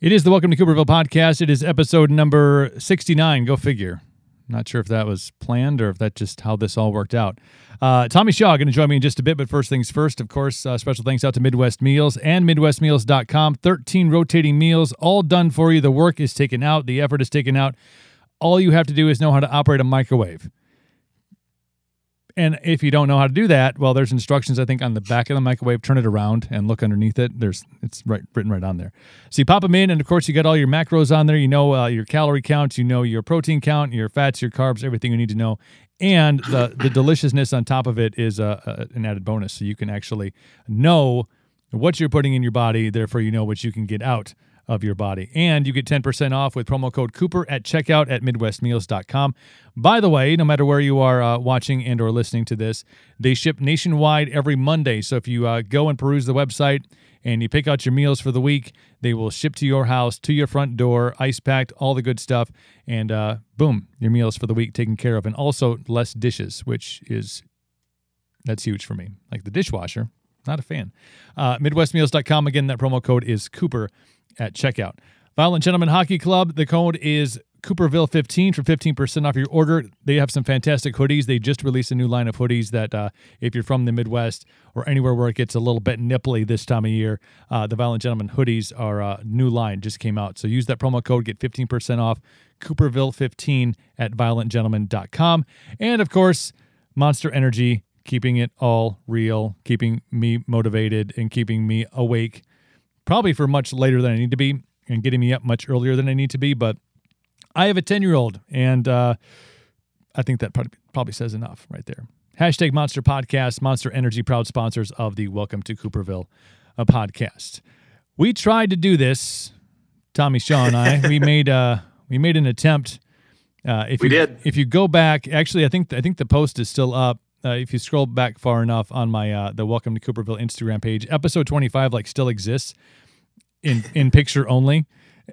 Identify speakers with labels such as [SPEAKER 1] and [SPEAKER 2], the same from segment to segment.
[SPEAKER 1] It is the Welcome to Cooperville podcast. It is episode number 69. Go figure. Not sure if that was planned or if that's just how this all worked out. Uh, Tommy Shaw going to join me in just a bit, but first things first, of course, uh, special thanks out to Midwest Meals and MidwestMeals.com. 13 rotating meals, all done for you. The work is taken out, the effort is taken out. All you have to do is know how to operate a microwave. And if you don't know how to do that, well, there's instructions I think on the back of the microwave. Turn it around and look underneath it. There's it's right written right on there. So you pop them in, and of course you got all your macros on there. You know uh, your calorie count, you know your protein count, your fats, your carbs, everything you need to know. And the the deliciousness on top of it is uh, an added bonus. So you can actually know what you're putting in your body. Therefore, you know what you can get out of your body. And you get 10% off with promo code Cooper at checkout at midwestmeals.com. By the way, no matter where you are uh, watching and or listening to this, they ship nationwide every Monday. So if you uh, go and peruse the website and you pick out your meals for the week, they will ship to your house, to your front door, ice packed, all the good stuff. And uh, boom, your meals for the week taken care of. And also less dishes, which is, that's huge for me. Like the dishwasher, not a fan. Uh, MidwestMeals.com. Again, that promo code is Cooper at checkout. Violent Gentlemen Hockey Club, the code is Cooperville15 for 15% off your order. They have some fantastic hoodies. They just released a new line of hoodies that, uh, if you're from the Midwest or anywhere where it gets a little bit nipply this time of year, uh, the Violent Gentlemen hoodies are a new line, just came out. So use that promo code, get 15% off Cooperville15 at violentgentlemen.com. And of course, Monster Energy, keeping it all real, keeping me motivated and keeping me awake probably for much later than I need to be and getting me up much earlier than I need to be. But I have a 10 year old, and uh, I think that probably, probably says enough right there. Hashtag Monster Podcast, Monster Energy, proud sponsors of the Welcome to Cooperville a uh, podcast. We tried to do this, Tommy Shaw and I. we made uh, we made an attempt.
[SPEAKER 2] Uh,
[SPEAKER 1] if
[SPEAKER 2] we
[SPEAKER 1] you,
[SPEAKER 2] did.
[SPEAKER 1] If you go back, actually, I think I think the post is still up. Uh, if you scroll back far enough on my uh, the Welcome to Cooperville Instagram page, episode 25 like still exists in in picture only.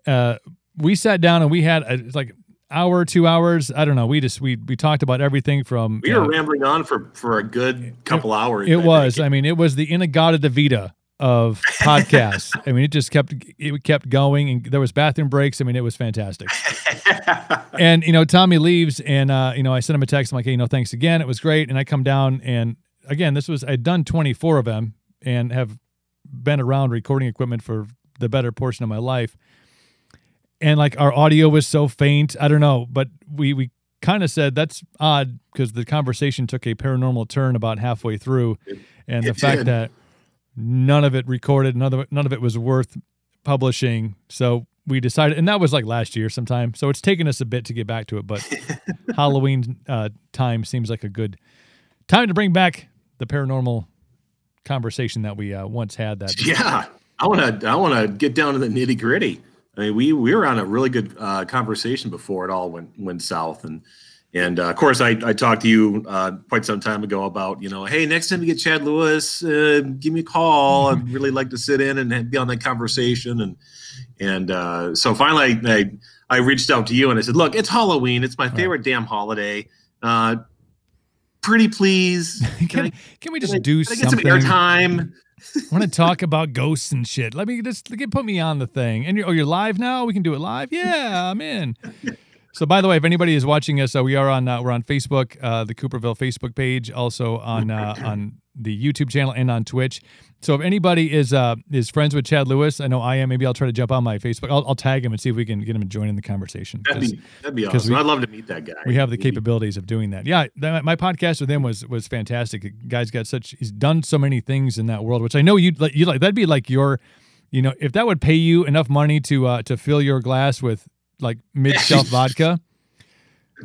[SPEAKER 1] Uh, we sat down and we had a, like hour, two hours. I don't know. We just we we talked about everything from.
[SPEAKER 2] We were uh, rambling on for for a good couple
[SPEAKER 1] it,
[SPEAKER 2] hours.
[SPEAKER 1] It I was. Think. I mean, it was the In-A-Gadda-Da-Vida of podcasts. I mean, it just kept it kept going, and there was bathroom breaks. I mean, it was fantastic. and you know, Tommy leaves, and uh, you know, I sent him a text. I'm like, hey, you know, thanks again. It was great. And I come down, and again, this was I'd done 24 of them, and have been around recording equipment for the better portion of my life. And like our audio was so faint. I don't know, but we we kind of said that's odd because the conversation took a paranormal turn about halfway through, and the fact that none of it recorded, none of it, none of it was worth publishing. So we decided, and that was like last year sometime. So it's taken us a bit to get back to it, but Halloween uh, time seems like a good time to bring back the paranormal conversation that we uh, once had. That
[SPEAKER 2] yeah, I want to I want to get down to the nitty gritty. I mean, we we were on a really good uh, conversation before it all went went south, and and uh, of course, I, I talked to you uh, quite some time ago about you know, hey, next time you get Chad Lewis, uh, give me a call. I'd really like to sit in and be on that conversation, and and uh, so finally, I I reached out to you and I said, look, it's Halloween. It's my favorite right. damn holiday. Uh, pretty please,
[SPEAKER 1] can, can, I, can we just can do
[SPEAKER 2] I,
[SPEAKER 1] something?
[SPEAKER 2] Get some airtime.
[SPEAKER 1] I want to talk about ghosts and shit. Let me just get put me on the thing. And you're, oh, you're live now. We can do it live. Yeah, I'm in. So, by the way, if anybody is watching us, uh, we are on uh, we're on Facebook, uh, the Cooperville Facebook page, also on uh, on the YouTube channel and on Twitch. So if anybody is uh, is friends with Chad Lewis, I know I am. Maybe I'll try to jump on my Facebook. I'll, I'll tag him and see if we can get him to join in the conversation.
[SPEAKER 2] That'd be that'd be awesome. We, I'd love to meet that guy.
[SPEAKER 1] We have the capabilities of doing that. Yeah, that, my podcast with him was was fantastic. The guy's got such he's done so many things in that world, which I know you'd you like. That'd be like your, you know, if that would pay you enough money to uh, to fill your glass with like mid shelf vodka.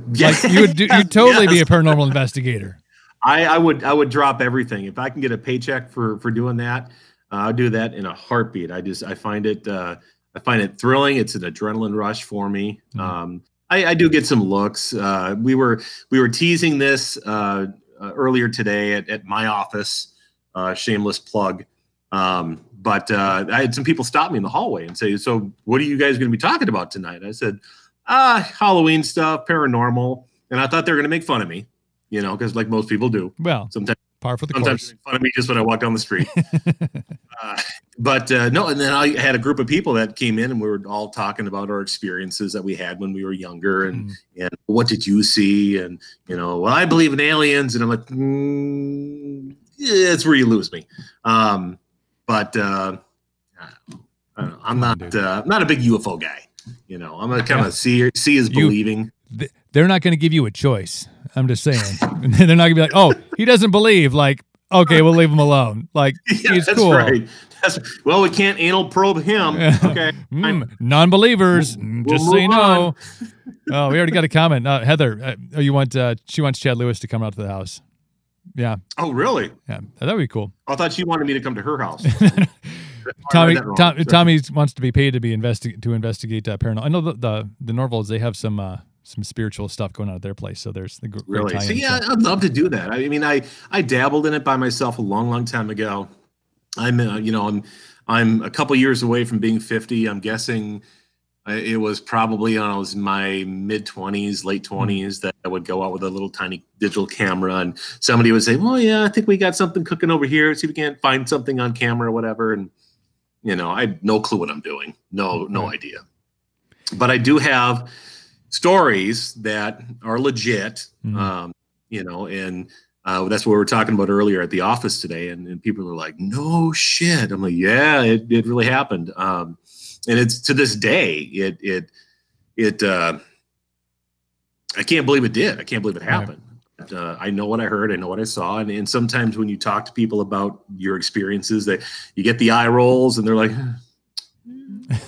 [SPEAKER 1] Like you would do, you'd totally yes. be a paranormal investigator.
[SPEAKER 2] I, I would I would drop everything if I can get a paycheck for for doing that. Uh, I'll do that in a heartbeat. I just I find it uh, I find it thrilling. It's an adrenaline rush for me. Mm-hmm. Um, I, I, do get some looks. Uh, we were we were teasing this uh, uh, earlier today at, at my office. Uh, shameless plug. Um, but I had some people stop me in the hallway and say, "So, what are you guys going to be talking about tonight?" I said, "Ah, Halloween stuff, paranormal." And I thought they were going to make fun of me, you know, because like most people do.
[SPEAKER 1] Well,
[SPEAKER 2] sometimes
[SPEAKER 1] Par for the
[SPEAKER 2] Sometimes
[SPEAKER 1] course.
[SPEAKER 2] make fun of me just when I walk down the street. uh, but uh, no, and then I had a group of people that came in and we were all talking about our experiences that we had when we were younger and
[SPEAKER 1] Mm.
[SPEAKER 2] and what did you see and you know well I believe in aliens and I'm like mm, yeah, that's where you lose me. Um, but uh, I don't know. I don't know. I'm not uh, I'm not a big UFO guy. You know, I'm a kind
[SPEAKER 1] Yeah.
[SPEAKER 2] of see see is believing.
[SPEAKER 1] Th- They're not going to give you a choice. I'm just saying. They're not going to be like, oh, he doesn't believe. Like, okay, we'll leave him alone. Like,
[SPEAKER 2] Yeah,
[SPEAKER 1] he's
[SPEAKER 2] that's
[SPEAKER 1] cool.
[SPEAKER 2] right. That's, well, we can't anal probe him. Okay.
[SPEAKER 1] Mm, non-believers, mm,
[SPEAKER 2] We'll
[SPEAKER 1] just so you know. oh, we already got a comment. Uh, Heather, uh, oh, you want? Uh, she wants Chad Lewis to come out to the house. Yeah,
[SPEAKER 2] Oh, really?
[SPEAKER 1] yeah, that would be cool.
[SPEAKER 2] I thought she wanted me to come to her house.
[SPEAKER 1] Tommy,
[SPEAKER 2] wrong.
[SPEAKER 1] Tom,
[SPEAKER 2] Sorry.
[SPEAKER 1] Tommy wants to be paid to be investi- to investigate uh, paranormal. I know the, the the Norvalds they have some uh, some spiritual stuff going on at their place, so there's the great
[SPEAKER 2] Really? So yeah,
[SPEAKER 1] so-
[SPEAKER 2] I'd love to do that. I mean, I I dabbled in it by myself a long, long time ago. I'm, uh, you know, I'm I'm a couple years away from being 50. I'm guessing it was probably when I was in my mid 20s, late 20s that I would go out with a little tiny digital camera, and somebody would say, "Well, yeah, I think we got something cooking over here. See if we can't find something on camera or whatever." And you know, I had no clue what I'm doing. No, no idea. But I do have stories that are legit.
[SPEAKER 1] Mhm.
[SPEAKER 2] Um, you know, and uh, that's what we were talking about earlier at the office today. And, and people are like, "No shit." I'm like, "Yeah, it, it really happened." Um, and it's to this day, it it it. Uh, I can't believe it did. I can't believe it happened. But, uh, I know what I heard. I know what I saw. And, and sometimes when you talk to people about your experiences, that you get the eye rolls, and they're like,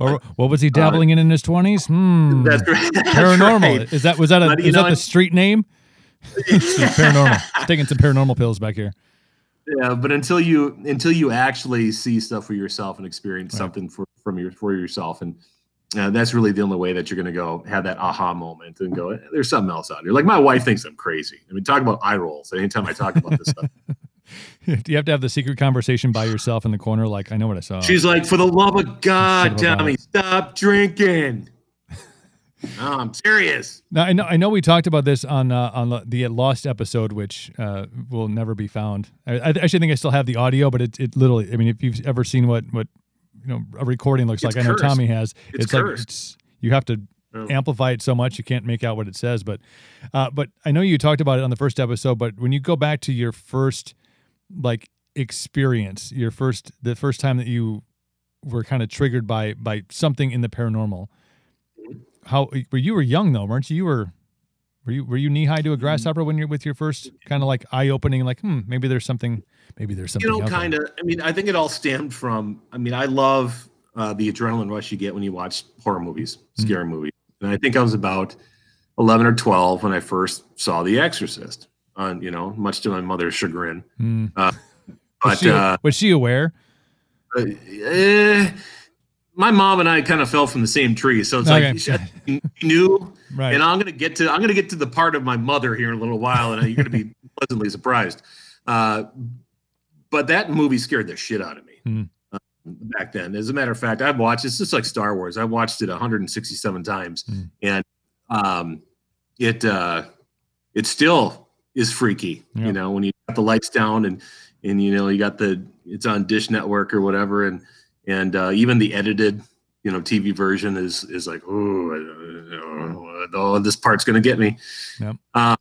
[SPEAKER 1] Or what was he dabbling in in his twenties? Hmm.
[SPEAKER 2] "That's right." That's
[SPEAKER 1] paranormal.
[SPEAKER 2] right.
[SPEAKER 1] Is that was that a is
[SPEAKER 2] know,
[SPEAKER 1] that the street name? paranormal. Taking some paranormal pills back here.
[SPEAKER 2] Yeah but until you until you actually see stuff for yourself and experience
[SPEAKER 1] Right.
[SPEAKER 2] something for from your for yourself and uh, that's really the only way that you're going to go have that aha moment and go "Eh, there's something else out here like my wife thinks i'm crazy i mean talk about eye rolls anytime i talk about this stuff
[SPEAKER 1] Do you have to have the secret conversation by yourself in the corner? Like, I know what I saw.
[SPEAKER 2] she's like for the love of god tommy stop drinking no, i'm serious
[SPEAKER 1] Now, I know I know we talked about this on uh, on the- Lost episode, which uh, will never be found. I, I actually think I still have the audio, but it it literally. I mean, if you've ever seen what what you know a recording looks
[SPEAKER 2] It's
[SPEAKER 1] like, I know. Tommy has.
[SPEAKER 2] It's
[SPEAKER 1] like
[SPEAKER 2] cursed.
[SPEAKER 1] it's you have to
[SPEAKER 2] Oh.
[SPEAKER 1] amplify it so much you can't make out what it says. But uh, but I know you talked about it on the first episode. But when you go back to your first like experience, your first the first time that you were kind of triggered by by something in the paranormal.
[SPEAKER 2] Mm-hmm.
[SPEAKER 1] How were you were young though, weren't you? You were were you were you knee high to a
[SPEAKER 2] Mm-hmm.
[SPEAKER 1] grasshopper when you're with your first kind of like eye opening, like hmm, maybe there's something, maybe there's something.
[SPEAKER 2] you know kind of i mean i think it all stemmed from i mean i love uh, the adrenaline rush you get when you watch horror movies
[SPEAKER 1] Mhm.
[SPEAKER 2] scary movies and i think i was about 11 or 12 when i first saw the exorcist on you know much to my mother's chagrin
[SPEAKER 1] Hmm.
[SPEAKER 2] but
[SPEAKER 1] was, she,
[SPEAKER 2] uh,
[SPEAKER 1] was she aware?
[SPEAKER 2] eh, my mom and i kind of fell from the same tree so it's
[SPEAKER 1] Okay.
[SPEAKER 2] like she, knew
[SPEAKER 1] Right.
[SPEAKER 2] and I'm gonna get to I'm gonna get to the part of my mother here in a little while, and you're gonna be pleasantly surprised. Uh, but that movie scared the shit out of me
[SPEAKER 1] Hmm.
[SPEAKER 2] uh, back then. As a matter of fact, I've watched it's just like Star Wars. I watched it 167 times,
[SPEAKER 1] Hmm.
[SPEAKER 2] and um, it uh, it still is freaky.
[SPEAKER 1] Yeah.
[SPEAKER 2] You know, when you got the lights down and and you know you got the it's on Dish Network or whatever, and and uh, even the edited you know TV version is is like oh oh this part's gonna get me.
[SPEAKER 1] Yep.
[SPEAKER 2] Uh,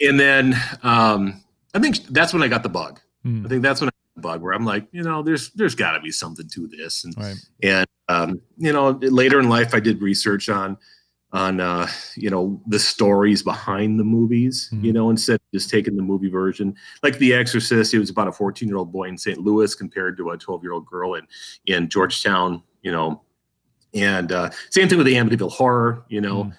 [SPEAKER 2] and then um, I think that's when I got the bug.
[SPEAKER 1] Hmm.
[SPEAKER 2] I think that's when I got the bug where I'm like you know there's there's got to be something to this and
[SPEAKER 1] Right.
[SPEAKER 2] and um, you know later in life I did research on on uh, you know the stories behind the movies
[SPEAKER 1] Mhm.
[SPEAKER 2] you know instead of just taking the movie version. Like The Exorcist it was about a 14 year old boy in St. Louis compared to a 12 year old girl in in Georgetown you know. And uh, same thing with the Amityville Horror you know
[SPEAKER 1] Mhm.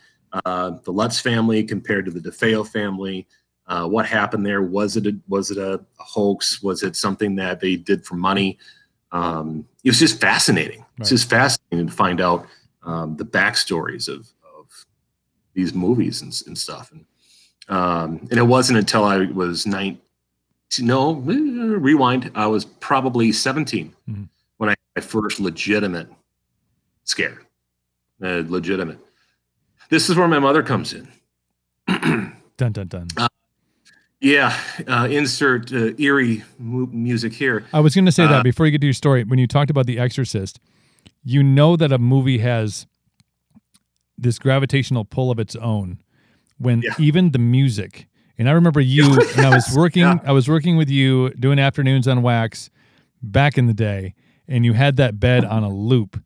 [SPEAKER 2] uh, the Lutz family compared to the DeFeo family. Uh, what happened there? Was it a, was it a, hoax? Was it something that they did for money? Um, it was just fascinating. It's just fascinating to find out um, the backstories of these movies and, and stuff and um, and it wasn't until I was 19 no rewind I was probably 17
[SPEAKER 1] Mhm.
[SPEAKER 2] when I had my first legitimate scare uh, legitimate this is where my mother comes in
[SPEAKER 1] Dun dun dun.
[SPEAKER 2] Yeah, uh, insert uh, eerie mu- music here.
[SPEAKER 1] I was going to say
[SPEAKER 2] Uh,
[SPEAKER 1] that before you get to your story. When you talked about The Exorcist, you know that a movie has this gravitational pull of its own when
[SPEAKER 2] Yeah.
[SPEAKER 1] even the music. And I remember you when I was working.
[SPEAKER 2] Yeah.
[SPEAKER 1] I was working with you doing afternoons on WAXX back in the day, and you had that bed on a loop.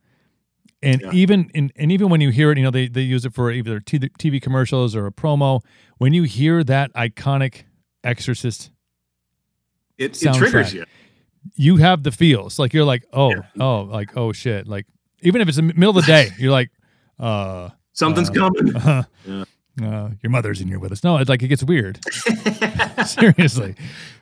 [SPEAKER 1] And
[SPEAKER 2] Yeah.
[SPEAKER 1] even in, and even when you hear it, you know they, they use it for either TV, TV commercials or a promo. When you hear that iconic Exorcist
[SPEAKER 2] It, it triggers you.
[SPEAKER 1] you have the feels. Like you're like, oh,
[SPEAKER 2] Yeah.
[SPEAKER 1] oh, like oh shit. Like even if it's the middle of the day, you're like, uh,
[SPEAKER 2] Something's
[SPEAKER 1] Uh,
[SPEAKER 2] coming.
[SPEAKER 1] uh,
[SPEAKER 2] Yeah.
[SPEAKER 1] uh, your mother's in here with us. No, it's like it gets weird. Seriously,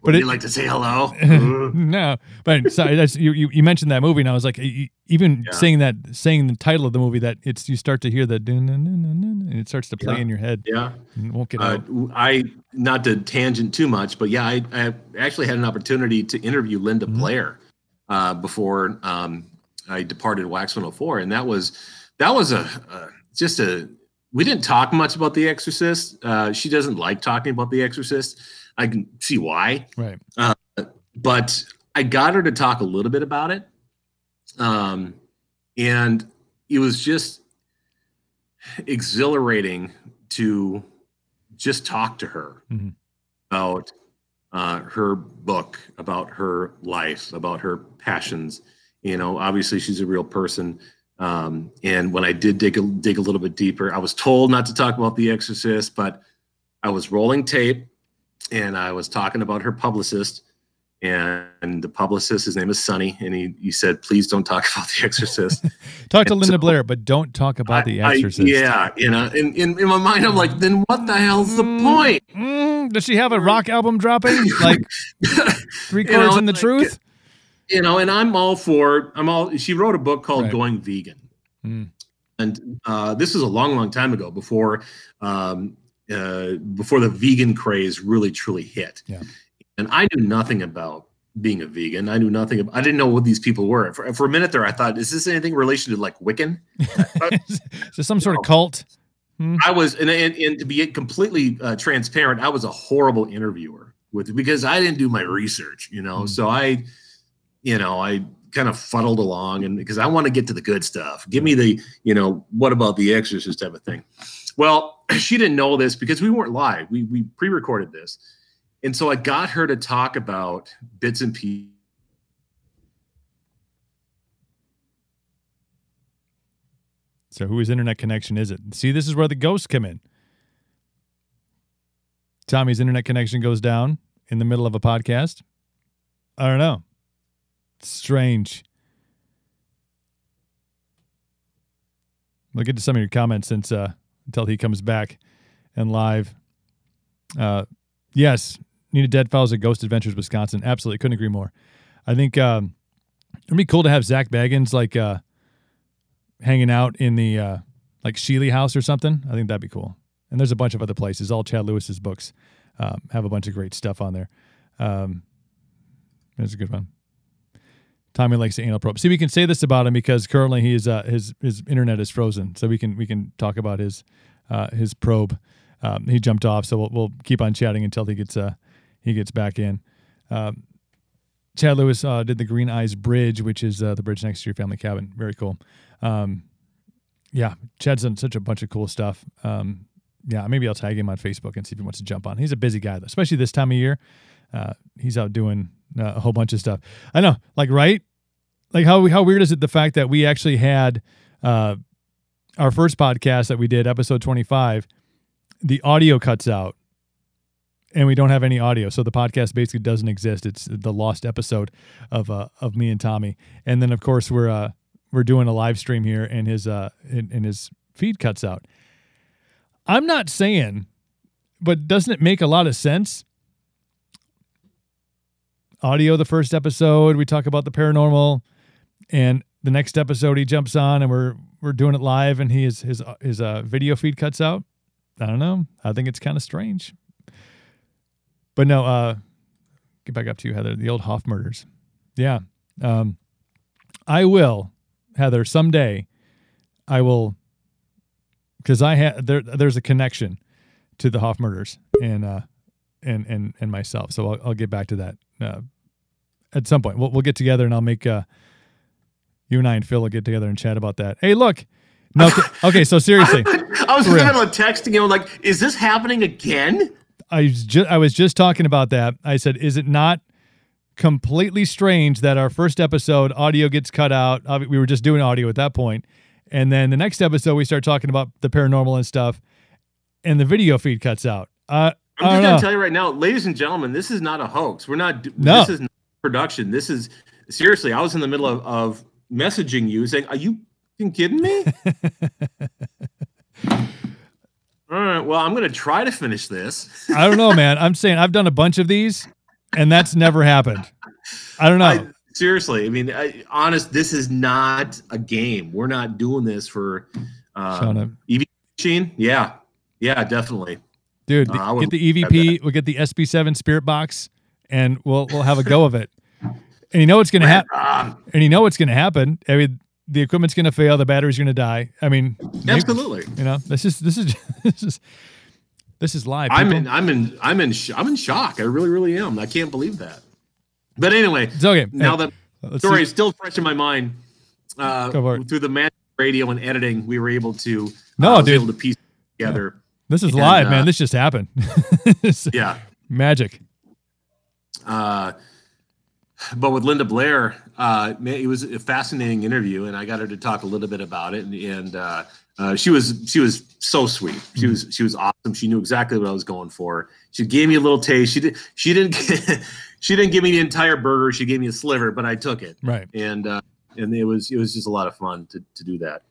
[SPEAKER 2] Would
[SPEAKER 1] but
[SPEAKER 2] you like to say hello?
[SPEAKER 1] No, but sorry, that's you, you. You mentioned that movie, and I was like, even
[SPEAKER 2] Yeah.
[SPEAKER 1] saying that, saying the title of the movie, that it's you start to hear the dun, dun, dun, dun, dun, and it starts to play
[SPEAKER 2] Yeah.
[SPEAKER 1] in your head.
[SPEAKER 2] yeah.
[SPEAKER 1] And won't get
[SPEAKER 2] Uh,
[SPEAKER 1] out.
[SPEAKER 2] I not to tangent too much, but yeah, I, I actually had an opportunity to interview Linda
[SPEAKER 1] Mhm.
[SPEAKER 2] Blair uh, before um, I departed WAXX 104, and that was that was a, a just a. We didn't talk much about The Exorcist. Uh, she doesn't like talking about The Exorcist. I can see why,
[SPEAKER 1] Right.
[SPEAKER 2] Uh, but I got her to talk a little bit about it, um, and it was just exhilarating to just talk to her
[SPEAKER 1] Mhm.
[SPEAKER 2] about uh, her book, about her life, about her passions. You know, obviously she's a real person. Um, and when I did dig a, dig a little bit deeper, I was told not to talk about The Exorcist, but I was rolling tape and I was talking about her publicist. And the publicist, his name is Sonny, and he, he said, please don't talk about The Exorcist.
[SPEAKER 1] Talk to
[SPEAKER 2] and
[SPEAKER 1] Linda
[SPEAKER 2] so-
[SPEAKER 1] Blair, but don't talk about the
[SPEAKER 2] I- I-
[SPEAKER 1] Exorcist.
[SPEAKER 2] yeah, you know, in, in, in my mind, I'm like, then what the hell's the
[SPEAKER 1] Mm.
[SPEAKER 2] point?
[SPEAKER 1] Mm, does she have a rock album dropping? Like three
[SPEAKER 2] You know,
[SPEAKER 1] in the
[SPEAKER 2] like,
[SPEAKER 1] truth?
[SPEAKER 2] You know, and I'm all for. I'm all. She wrote a book called
[SPEAKER 1] Right.
[SPEAKER 2] Going Vegan,
[SPEAKER 1] Mm.
[SPEAKER 2] and uh, this is a long, long time ago before um, uh, before the vegan craze really truly hit.
[SPEAKER 1] Yeah.
[SPEAKER 2] And I knew nothing about being a vegan. I knew nothing. About, I didn't know what these people were. For, for a minute there, I thought, is this anything related to like Wiccan?
[SPEAKER 1] Is this some sort of cult?
[SPEAKER 2] I was, and, and, and to be completely uh, transparent, I was a horrible interviewer with because I didn't do my research, you know.
[SPEAKER 1] Mm.
[SPEAKER 2] So I, you know, I kind of fuddled along, and because I want to get to the good stuff, give me the, you know, what about the Exorcist type of thing. Well, she didn't know this because we weren't live. We we pre-recorded this, and so I got her to talk about bits and pieces.
[SPEAKER 1] So whose internet connection is it? See, this is where the ghosts come in. Tommy's internet connection goes down in the middle of a podcast. I don't know. Strange. We'll get to some of your comments since uh, until he comes back and live. Uh, yes, Nina Deadfowl's at Ghost Adventures Wisconsin. Absolutely, couldn't agree more. I think um, it'd be cool to have Zak Bagans like uh, hanging out in the uh, like Sheely House or something. I think that'd be cool. And there's a bunch of other places. All Chad Lewis's books um, have a bunch of great stuff on there. Um, that's a good one. Tommy likes the anal probe. See, we can say this about him because currently he is uh, his his internet is frozen, so we can we can talk about his uh, his probe. Um, he jumped off, so we'll, we'll keep on chatting until he gets uh, he gets back in. Um, Chad Lewis uh, did the Green Eyes Bridge, which is uh, the bridge next to your family cabin. Very cool. Um, yeah, Chad's done such a bunch of cool stuff. Um, yeah, maybe I'll tag him on Facebook and see if he wants to jump on. He's a busy guy, especially this time of year. Uh, he's out doing uh, a whole bunch of stuff. I know, like right, like how how weird is it the fact that we actually had uh, our first podcast that we did, episode twenty five, the audio cuts out, and we don't have any audio, so the podcast basically doesn't exist. It's the lost episode of uh, of me and Tommy, and then of course we're uh, we're doing a live stream here, and his uh and, and his feed cuts out. I'm not saying, but doesn't it make a lot of sense? Audio, the first episode, we talk about the paranormal, and the next episode he jumps on, and we're we're doing it live, and he is his his uh, video feed cuts out. I don't know. I think it's kind of strange. But no, uh, get back up to you, Heather. The old Hoff murders. Yeah, um, I will, Heather. Someday, I will, because I had there. There's a connection to the Hoff murders, and uh, and and and myself. So I'll, I'll get back to that uh, at some point. We'll we'll get together and I'll make uh, you and I and Phil will get together and chat about that. Hey, look. No, okay, so seriously,
[SPEAKER 2] I was
[SPEAKER 1] For real.
[SPEAKER 2] kind of texting him like, "Is this happening again?"
[SPEAKER 1] I was just I was just talking about that. I said, is it not completely strange that our first episode audio gets cut out? We were just doing audio at that point, and then the next episode we start talking about the paranormal and stuff, and the video feed cuts out. Uh,
[SPEAKER 2] I'm just gonna
[SPEAKER 1] know.
[SPEAKER 2] tell you right now, ladies and gentlemen, this is not a hoax. We're not.
[SPEAKER 1] No.
[SPEAKER 2] This is not production. This is seriously. I was in the middle of, of messaging you saying, "Are you kidding me?" All right. Well, I'm gonna try to finish this.
[SPEAKER 1] I don't know, man. I'm saying I've done a bunch of these, and that's never happened. I don't know.
[SPEAKER 2] I, seriously, I mean, I, honest, this is not a game. We're not doing this for
[SPEAKER 1] Showing
[SPEAKER 2] uh,
[SPEAKER 1] up.
[SPEAKER 2] EV machine. Yeah, yeah, definitely.
[SPEAKER 1] Dude,
[SPEAKER 2] Uh,
[SPEAKER 1] the-
[SPEAKER 2] would
[SPEAKER 1] get the EVP. We'll get the SB7 Spirit Box, and we'll we'll have a go of it. And you know what's gonna happen.
[SPEAKER 2] Ah,
[SPEAKER 1] And you know what's gonna happen. I mean, the equipment's gonna fail. The battery's gonna die. I mean, maybe-
[SPEAKER 2] absolutely.
[SPEAKER 1] You know, this is this is this is this is live.
[SPEAKER 2] I'm in. I'm in. I'm in. sh- I'm in shock. I really, really am. I can't believe that. But anyway,
[SPEAKER 1] It's okay.
[SPEAKER 2] now
[SPEAKER 1] Hey,
[SPEAKER 2] that story
[SPEAKER 1] see.
[SPEAKER 2] is still fresh in my mind. Uh,
[SPEAKER 1] Go for it.
[SPEAKER 2] through the magic radio and editing, we were able to.
[SPEAKER 1] No,
[SPEAKER 2] uh,
[SPEAKER 1] dude.
[SPEAKER 2] able to piece together.
[SPEAKER 1] This is
[SPEAKER 2] and,
[SPEAKER 1] live,
[SPEAKER 2] uh,
[SPEAKER 1] man. This just happened.
[SPEAKER 2] Yeah.
[SPEAKER 1] Magic.
[SPEAKER 2] Uh, but with Linda Blair, uh, it was a fascinating interview, and I got her to talk a little bit about it. And, and uh, uh, she was she was so sweet. She was she was awesome. She knew exactly what I was going for. She gave me a little taste. She did she didn't she didn't give me the entire burger. She gave me a sliver, but I took it.
[SPEAKER 1] Right.
[SPEAKER 2] and uh, and it was it was just a lot of fun to to do that.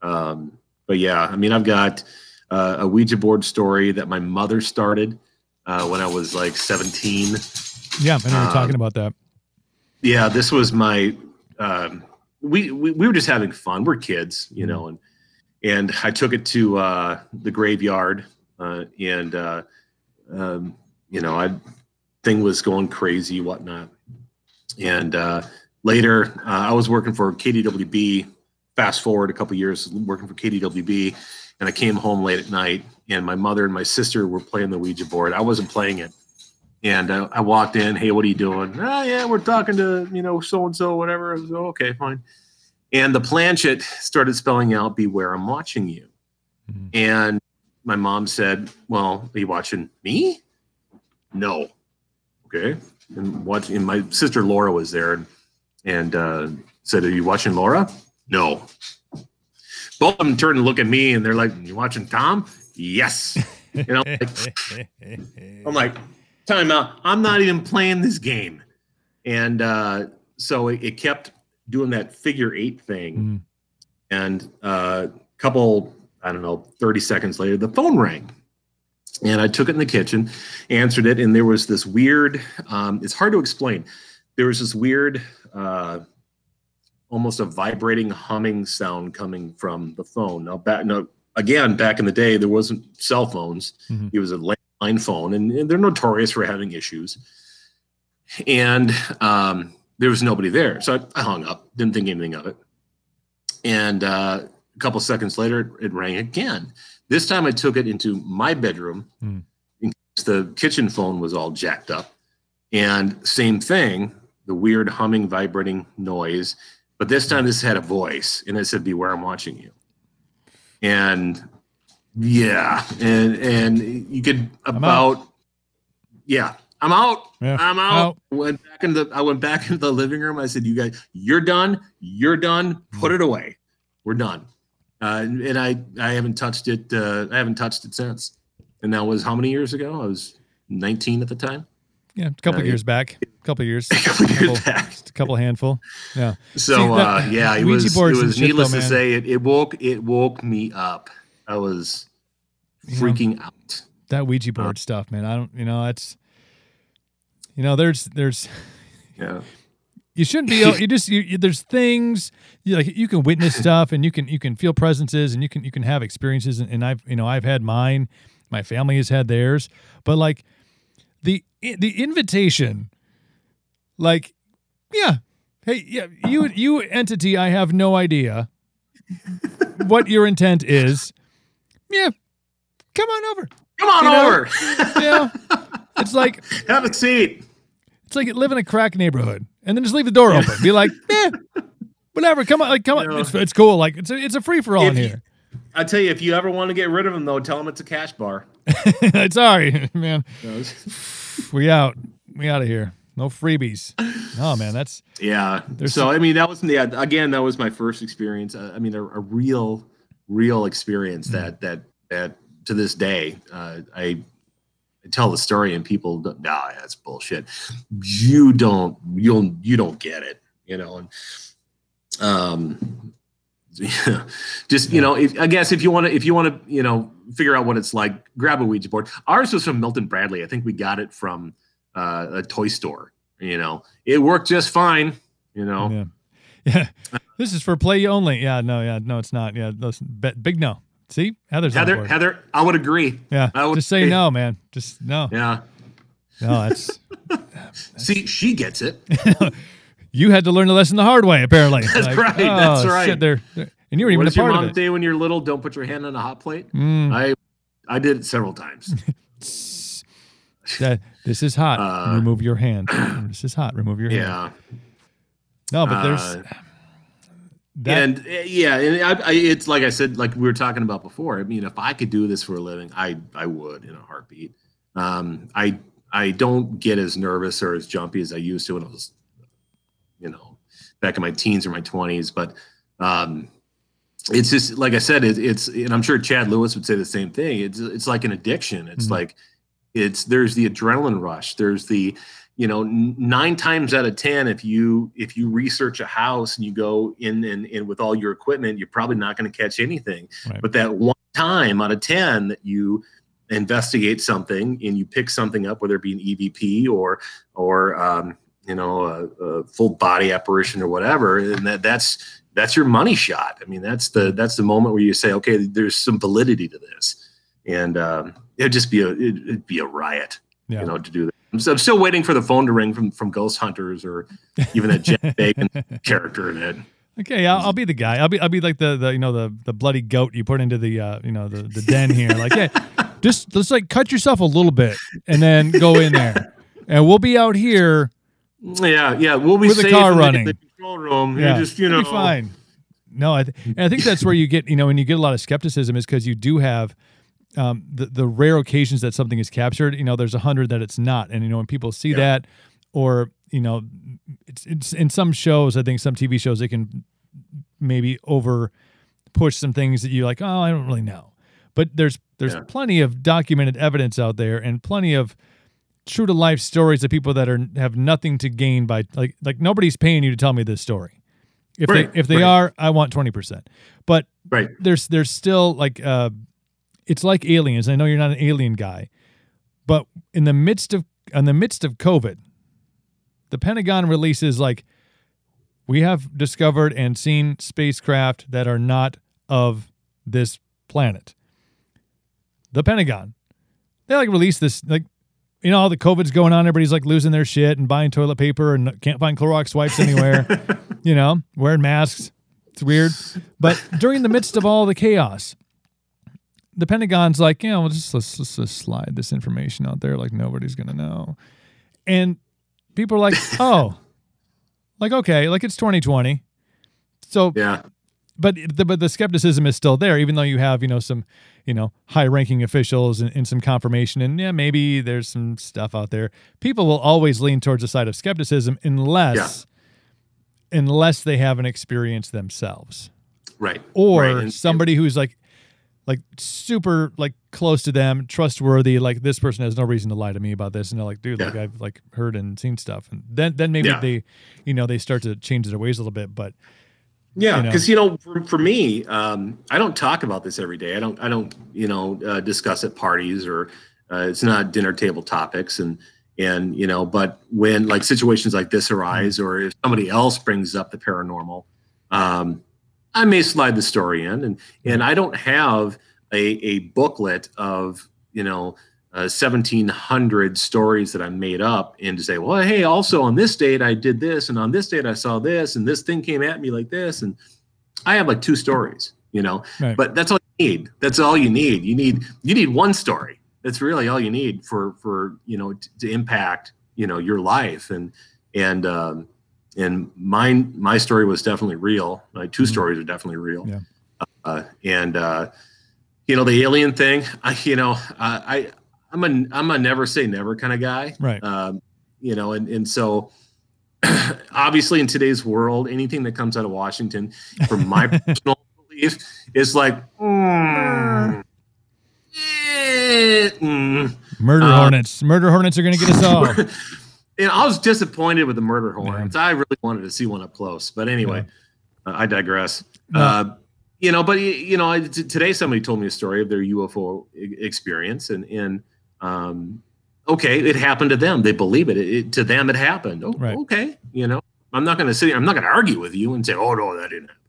[SPEAKER 2] Um, but yeah, I mean, I've got uh, a Ouija board story that my mother started uh, when I was like 17.
[SPEAKER 1] Yeah, I know you're
[SPEAKER 2] Um,
[SPEAKER 1] talking about that.
[SPEAKER 2] Yeah, this was my. Um, we, we we were just having fun. We're kids, you know, and and I took it to uh, the graveyard, uh, and uh, um, you know, I thing was going crazy, whatnot. And uh, later, uh, I was working for KDWB. Fast forward a couple years, working for KDWB, and I came home late at night, and my mother and my sister were playing the Ouija board. I wasn't playing it, and uh, I walked in. Hey, what are you doing? Oh, yeah, we're talking to you know so and so, whatever. I was oh, okay, fine. And the planchette started spelling out, "Beware, I'm watching you."
[SPEAKER 1] Mhm.
[SPEAKER 2] And my mom said, "Well, are you watching me?" No. Okay. And watching. And my sister Laura was there, and, and uh, said, "Are you watching Laura?" No. Both of them turned and look at me, and they're like, "You watching Tom?" Yes. You know, like, I'm like, time out. I'm not even playing this game. And uh, so it, it kept doing that figure eight thing.
[SPEAKER 1] Mm.
[SPEAKER 2] And a uh, couple, I don't know, 30 seconds later, the phone rang. And I took it in the kitchen, answered it, and there was this weird, um, it's hard to explain. There was this weird, uh, almost a vibrating humming sound coming from the phone. Now, back, no, again, back in the day, there wasn't cell phones.
[SPEAKER 1] Mhm.
[SPEAKER 2] It was a landline phone, and, and they're notorious for having issues. And um, there was nobody there, so I, I hung up. Didn't think anything of it. And uh, a couple seconds later, it, it rang again. This time, I took it into my bedroom.
[SPEAKER 1] Hmm.
[SPEAKER 2] In case the kitchen phone was all jacked up, and same thing, the weird humming, vibrating noise. But this time, this had a voice, and it said, "Beware, I'm watching you." And yeah, and and you could about yeah, I'm out.
[SPEAKER 1] Yeah,
[SPEAKER 2] I'm out.
[SPEAKER 1] out.
[SPEAKER 2] Went back into the I went back into the living room. I said, "You guys, you're done. You're done. Put it away. We're done." Uh, and, and I I haven't touched it. Uh, I haven't touched it since. And that was how many years ago? I was 19 at the time.
[SPEAKER 1] Yeah, a couple
[SPEAKER 2] Uh,
[SPEAKER 1] years back. A couple years.
[SPEAKER 2] A couple years
[SPEAKER 1] Couple-
[SPEAKER 2] back.
[SPEAKER 1] Just a couple handful. Yeah.
[SPEAKER 2] So
[SPEAKER 1] See, that-
[SPEAKER 2] uh, yeah, it
[SPEAKER 1] Ouija
[SPEAKER 2] was. It was needless
[SPEAKER 1] though,
[SPEAKER 2] to say, it, it woke it woke me up. I was
[SPEAKER 1] You know,
[SPEAKER 2] freaking out.
[SPEAKER 1] that Ouija board stuff, man. I don't. You know, that's. You know, there's there's
[SPEAKER 2] Yeah.
[SPEAKER 1] you shouldn't be you just you, you- there's things you like you can witness stuff and you can you can feel presences and you can you can have experiences and, and I've you know I've had mine my family has had theirs but like the the invitation like yeah hey yeah you you entity I have no idea what your intent is yeah come on over
[SPEAKER 2] Come on
[SPEAKER 1] You know?
[SPEAKER 2] over.
[SPEAKER 1] yeah It's like
[SPEAKER 2] have a seat.
[SPEAKER 1] It's like live in a crack neighborhood and then just leave the door open. Be like, eh, whatever. Come on, like come on. It's, it's cool. Like it's a, it's a free for all in here.
[SPEAKER 2] I tell you, if you ever want to get rid of them, though, tell them it's a cash bar.
[SPEAKER 1] Sorry, man. we out. We out of here. No freebies. Oh man, that's
[SPEAKER 2] yeah. So I mean, that was yeah. Again, that was my first experience. Uh, I mean, a, a real, real experience mm-hmm. that that that to this day, uh, I I tell the story and people, nah, that's bullshit. You don't, you'll, you don't get it, you know. And um, yeah, just you know, if, I guess if you want to, if you want to, you know, figure out what it's like, grab a Ouija board. Ours was from Milton Bradley. I think we got it from uh, a toy store. You know, it worked just fine. You know.
[SPEAKER 1] Yeah. Yeah. This is for play only. Yeah. No. Yeah. No, it's not. Yeah. Listen, big no. See, Heather's
[SPEAKER 2] Heather. Heather, I would agree.
[SPEAKER 1] Yeah,
[SPEAKER 2] I
[SPEAKER 1] would just say no, man. Just no.
[SPEAKER 2] Yeah.
[SPEAKER 1] No, that's.
[SPEAKER 2] that's See, she gets it.
[SPEAKER 1] you had to learn the lesson the hard way, apparently.
[SPEAKER 2] That's like, right. Oh, that's right. Shit,
[SPEAKER 1] they're, they're, and you were even
[SPEAKER 2] what
[SPEAKER 1] a part
[SPEAKER 2] your mom
[SPEAKER 1] of it.
[SPEAKER 2] say when you're little? Don't put your hand on a hot plate. Mm. I, I did it several times.
[SPEAKER 1] that this is hot. Uh, remove your hand. this is hot. Remove your
[SPEAKER 2] yeah.
[SPEAKER 1] hand. Yeah. No, but there's. Uh,
[SPEAKER 2] that, and eh, yeah, and I, I, it's like I said, like we were talking about before. I mean, if I could do this for a living, I I would in a heartbeat. Um, I I don't get as nervous or as jumpy as I used to when I was, you know, back in my teens or my twenties. But um, it's just like I said, it, it's and I'm sure Chad Lewis would say the same thing. It's it's like an addiction. It's mm-hmm. like it's there's the adrenaline rush. There's the you know nine times out of ten if you if you research a house and you go in and, and with all your equipment you're probably not going to catch anything right. but that one time out of ten that you investigate something and you pick something up whether it be an evp or or um, you know a, a, full body apparition or whatever and that that's that's your money shot i mean that's the that's the moment where you say okay there's some validity to this and um, it'd just be a it'd be a riot yeah. you know to do that I'm, I'm still waiting for the phone to ring from from Ghost Hunters or even that Jen Bacon character in it.
[SPEAKER 1] Okay, I'll, I'll, be the guy. I'll be I'll be like the, the you know the the bloody goat you put into the uh, you know the, the den here. Like, yeah, just just like cut yourself a little bit and then go in there, and we'll be out here.
[SPEAKER 2] Yeah, yeah, we'll be
[SPEAKER 1] with the car running. The,
[SPEAKER 2] control room. Yeah, just you know,
[SPEAKER 1] fine. No, I th- and I think that's where you get you know when you get a lot of skepticism is because you do have um, the the rare occasions that something is captured, you know, there's a hundred that it's not, and you know when people see yeah. that, or you know, it's it's in some shows, I think some TV shows they can maybe over push some things that you're like, oh, I don't really know, but there's there's yeah. plenty of documented evidence out there and plenty of true to life stories of people that are have nothing to gain by like like nobody's paying you to tell me this story. If right, they if they right. are, I want twenty percent. But
[SPEAKER 2] right.
[SPEAKER 1] there's there's still like uh it's like aliens. I know you're not an alien guy, but in the midst of in the midst of COVID, the Pentagon releases like we have discovered and seen spacecraft that are not of this planet. The Pentagon, they like release this like you know all the COVID's going on. Everybody's like losing their shit and buying toilet paper and can't find Clorox wipes anywhere. you know, wearing masks. It's weird. But during the midst of all the chaos, the Pentagon's like, you know, we'll just let's, let's just slide this information out there like nobody's gonna know, and people are like, oh, like okay, like it's 2020, so
[SPEAKER 2] yeah.
[SPEAKER 1] But the, but the skepticism is still there, even though you have you know some you know high ranking officials and, and some confirmation, and yeah, maybe there's some stuff out there. People will always lean towards the side of skepticism unless yeah. unless they have an experience themselves,
[SPEAKER 2] right?
[SPEAKER 1] Or
[SPEAKER 2] right.
[SPEAKER 1] somebody who's like like super like close to them, trustworthy. Like this person has no reason to lie to me about this, and they're like, dude, yeah. like I've like heard and seen stuff, and then then maybe yeah. they, you know, they start to change their ways a little bit. But
[SPEAKER 2] yeah, because you, know, you know, for, for me, um, I don't talk about this every day. I don't I don't you know uh, discuss at parties or uh, it's not dinner table topics and and you know but when like situations like this arise or if somebody else brings up the paranormal um, I may slide the story in, and and I don't have a, a booklet of you know uh, 1700 stories that I made up and to say, well, hey, also on this date I did this, and on this date I saw this, and this thing came at me like this, and I have like two stories, you know. Right. But that's all you need. That's all you need. You need you need one story. That's really all you need for for you know t- to impact you know your life and and um, and mine my story was definitely real. My 2
[SPEAKER 1] Mhm.
[SPEAKER 2] stories are definitely real.
[SPEAKER 1] Yeah.
[SPEAKER 2] Uh, and uh, you know the alien thing. I you know uh, I I'm a I'm a never say never kind of guy.
[SPEAKER 1] Right.
[SPEAKER 2] Um, you know, and and so obviously in today's world, anything that comes out of Washington, from my personal belief, is like. mm, eh, mm.
[SPEAKER 1] Murder
[SPEAKER 2] Uh,
[SPEAKER 1] hornets. Murder hornets are going to get us all.
[SPEAKER 2] and I was disappointed with the murder hornets. I really wanted to see one up close, but anyway, uh, I digress.
[SPEAKER 1] No.
[SPEAKER 2] Uh, you know, but you know, I- t- today somebody told me a story of their UFO e- experience, and and um, okay, it happened to them. They believe it. It, it- to them, it happened. Oh,
[SPEAKER 1] Right.
[SPEAKER 2] Okay, you know, I'm not going to sit. I'm not going to argue with you and say, oh no, that didn't happen.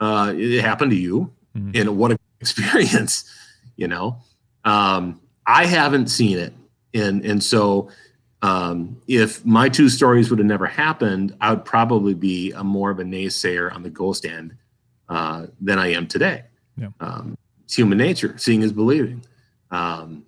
[SPEAKER 2] Uh, it happened to you,
[SPEAKER 1] Mhm.
[SPEAKER 2] and what a experience, you know. Um, I haven't seen it, and and so um, if my two stories would have never happened, I would probably be a more of a naysayer on the ghost end uh, than I am today.
[SPEAKER 1] Yeah.
[SPEAKER 2] Um, it's human nature. Seeing is believing. Um,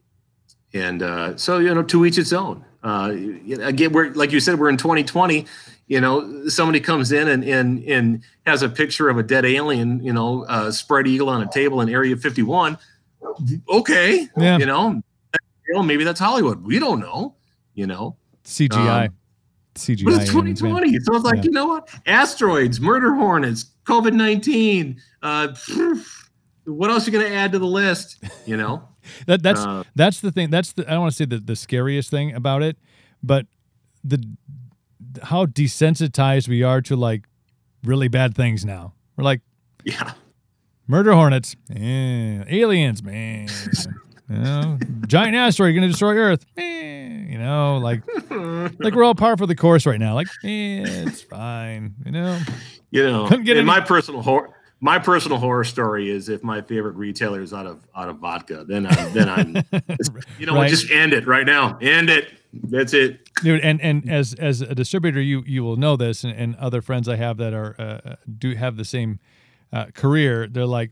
[SPEAKER 2] and uh, so you know, to each its own. Uh, again, we're like you said, we're in 2020. You know, somebody comes in and and and has a picture of a dead alien. You know, uh, spread eagle on a table in Area 51. Okay,
[SPEAKER 1] Yeah.
[SPEAKER 2] you know, well, maybe that's Hollywood. We don't know. You know,
[SPEAKER 1] CGI.
[SPEAKER 2] Um,
[SPEAKER 1] CGI.
[SPEAKER 2] But it's 2020. So it's like,
[SPEAKER 1] Yeah.
[SPEAKER 2] you know what? Asteroids, murder hornets, COVID 19. Uh, what else are you going to add to the list? You know?
[SPEAKER 1] That, that's
[SPEAKER 2] Uh,
[SPEAKER 1] that's the thing. That's the I don't want to say the, the scariest thing about it, but the how desensitized we are to like really bad things now. We're like
[SPEAKER 2] yeah.
[SPEAKER 1] murder hornets, eh, aliens, man. You know, giant asteroid going to destroy Earth. Eh, you know, like like we're all par for the course right now. Like, eh, it's fine. You know,
[SPEAKER 2] You know,
[SPEAKER 1] Couldn't get
[SPEAKER 2] and
[SPEAKER 1] any-
[SPEAKER 2] my personal horror. My personal horror story is if my favorite retailer is out of out of vodka, then I'm then I'm you know
[SPEAKER 1] Right.
[SPEAKER 2] just end it right now. End it. That's it.
[SPEAKER 1] dude and and as as a distributor you you will know this and, and other friends i have that are uh, do have the same uh, career they're like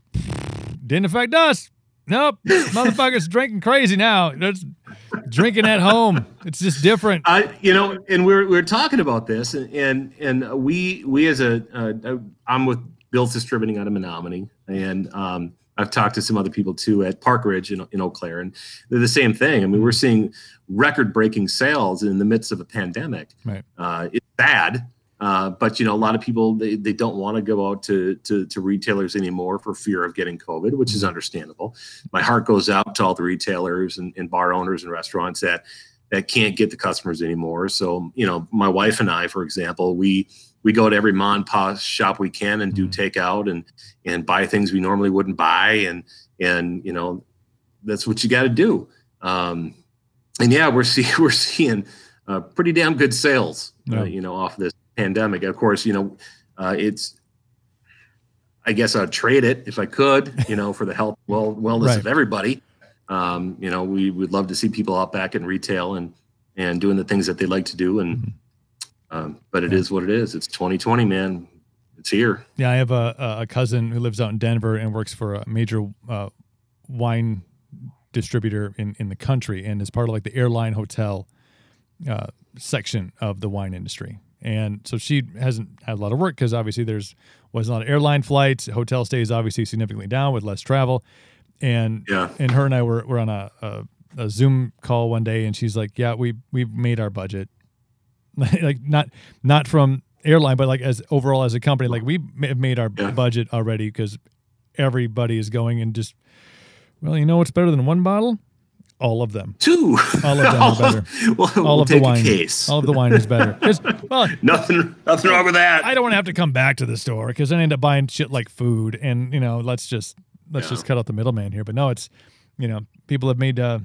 [SPEAKER 1] didn't affect us nope motherfuckers drinking crazy now there's drinking at home it's just different
[SPEAKER 2] I, you know, and we're we're talking about this, and and, and we we as a uh, I'm with Bill's Distributing out of Menomonie, and um, I've talked to some other people too at Park Ridge in, in Eau Claire, and they're the same thing. I mean, we're seeing record-breaking sales in the midst of a pandemic.
[SPEAKER 1] Right.
[SPEAKER 2] Uh, it's bad, uh, but you know, a lot of people they, they don't want to go out to, to to retailers anymore for fear of getting COVID, which is understandable. My heart goes out to all the retailers and, and bar owners and restaurants that that can't get the customers anymore. So, you know, my wife and I, for example, we we go to every mom and pop shop we can and do
[SPEAKER 1] Mhm.
[SPEAKER 2] takeout and and buy things we normally wouldn't buy, and and you know, that's what you got to do. Um, and yeah, we're see we're seeing uh, pretty damn good sales,
[SPEAKER 1] Yeah.
[SPEAKER 2] uh, you know, off this pandemic. Of course, you know, uh, it's. I guess I'd trade it if I could, you know, for the health well wellness
[SPEAKER 1] Right.
[SPEAKER 2] of everybody. Um, you know, we would love to see people out back in retail and and doing the things that they like to do. And
[SPEAKER 1] Mhm.
[SPEAKER 2] um, but it
[SPEAKER 1] Yeah.
[SPEAKER 2] is what it is. It's 2020, man. It's here.
[SPEAKER 1] yeah i have a, a- a cousin who lives out in denver and works for a major uh, wine distributor in, in the country and is part of like the airline hotel uh, section of the wine industry. And so she hasn't had a lot of work because obviously there's wasn't a lot of airline flights. Hotel stays obviously significantly down with less travel. And
[SPEAKER 2] Yeah.
[SPEAKER 1] and her and I were, were on a, a, a Zoom call one day, and she's like, "Yeah, we we've made our budget, like not not from airline, but like as overall as a company, like we have made our
[SPEAKER 2] Yeah.
[SPEAKER 1] budget already because everybody is going and just, well, you know what's better than one bottle? All of them.
[SPEAKER 2] Two.
[SPEAKER 1] All of them are better.
[SPEAKER 2] we'll,
[SPEAKER 1] All
[SPEAKER 2] we'll
[SPEAKER 1] of the wine. All of the wine is better. well,
[SPEAKER 2] nothing. Nothing wrong with that.
[SPEAKER 1] I don't want to have to come back to the store because then I end up buying shit like food, and you know, let's just let's
[SPEAKER 2] Yeah.
[SPEAKER 1] just cut out the middleman here. But no, it's you know, people have made uh,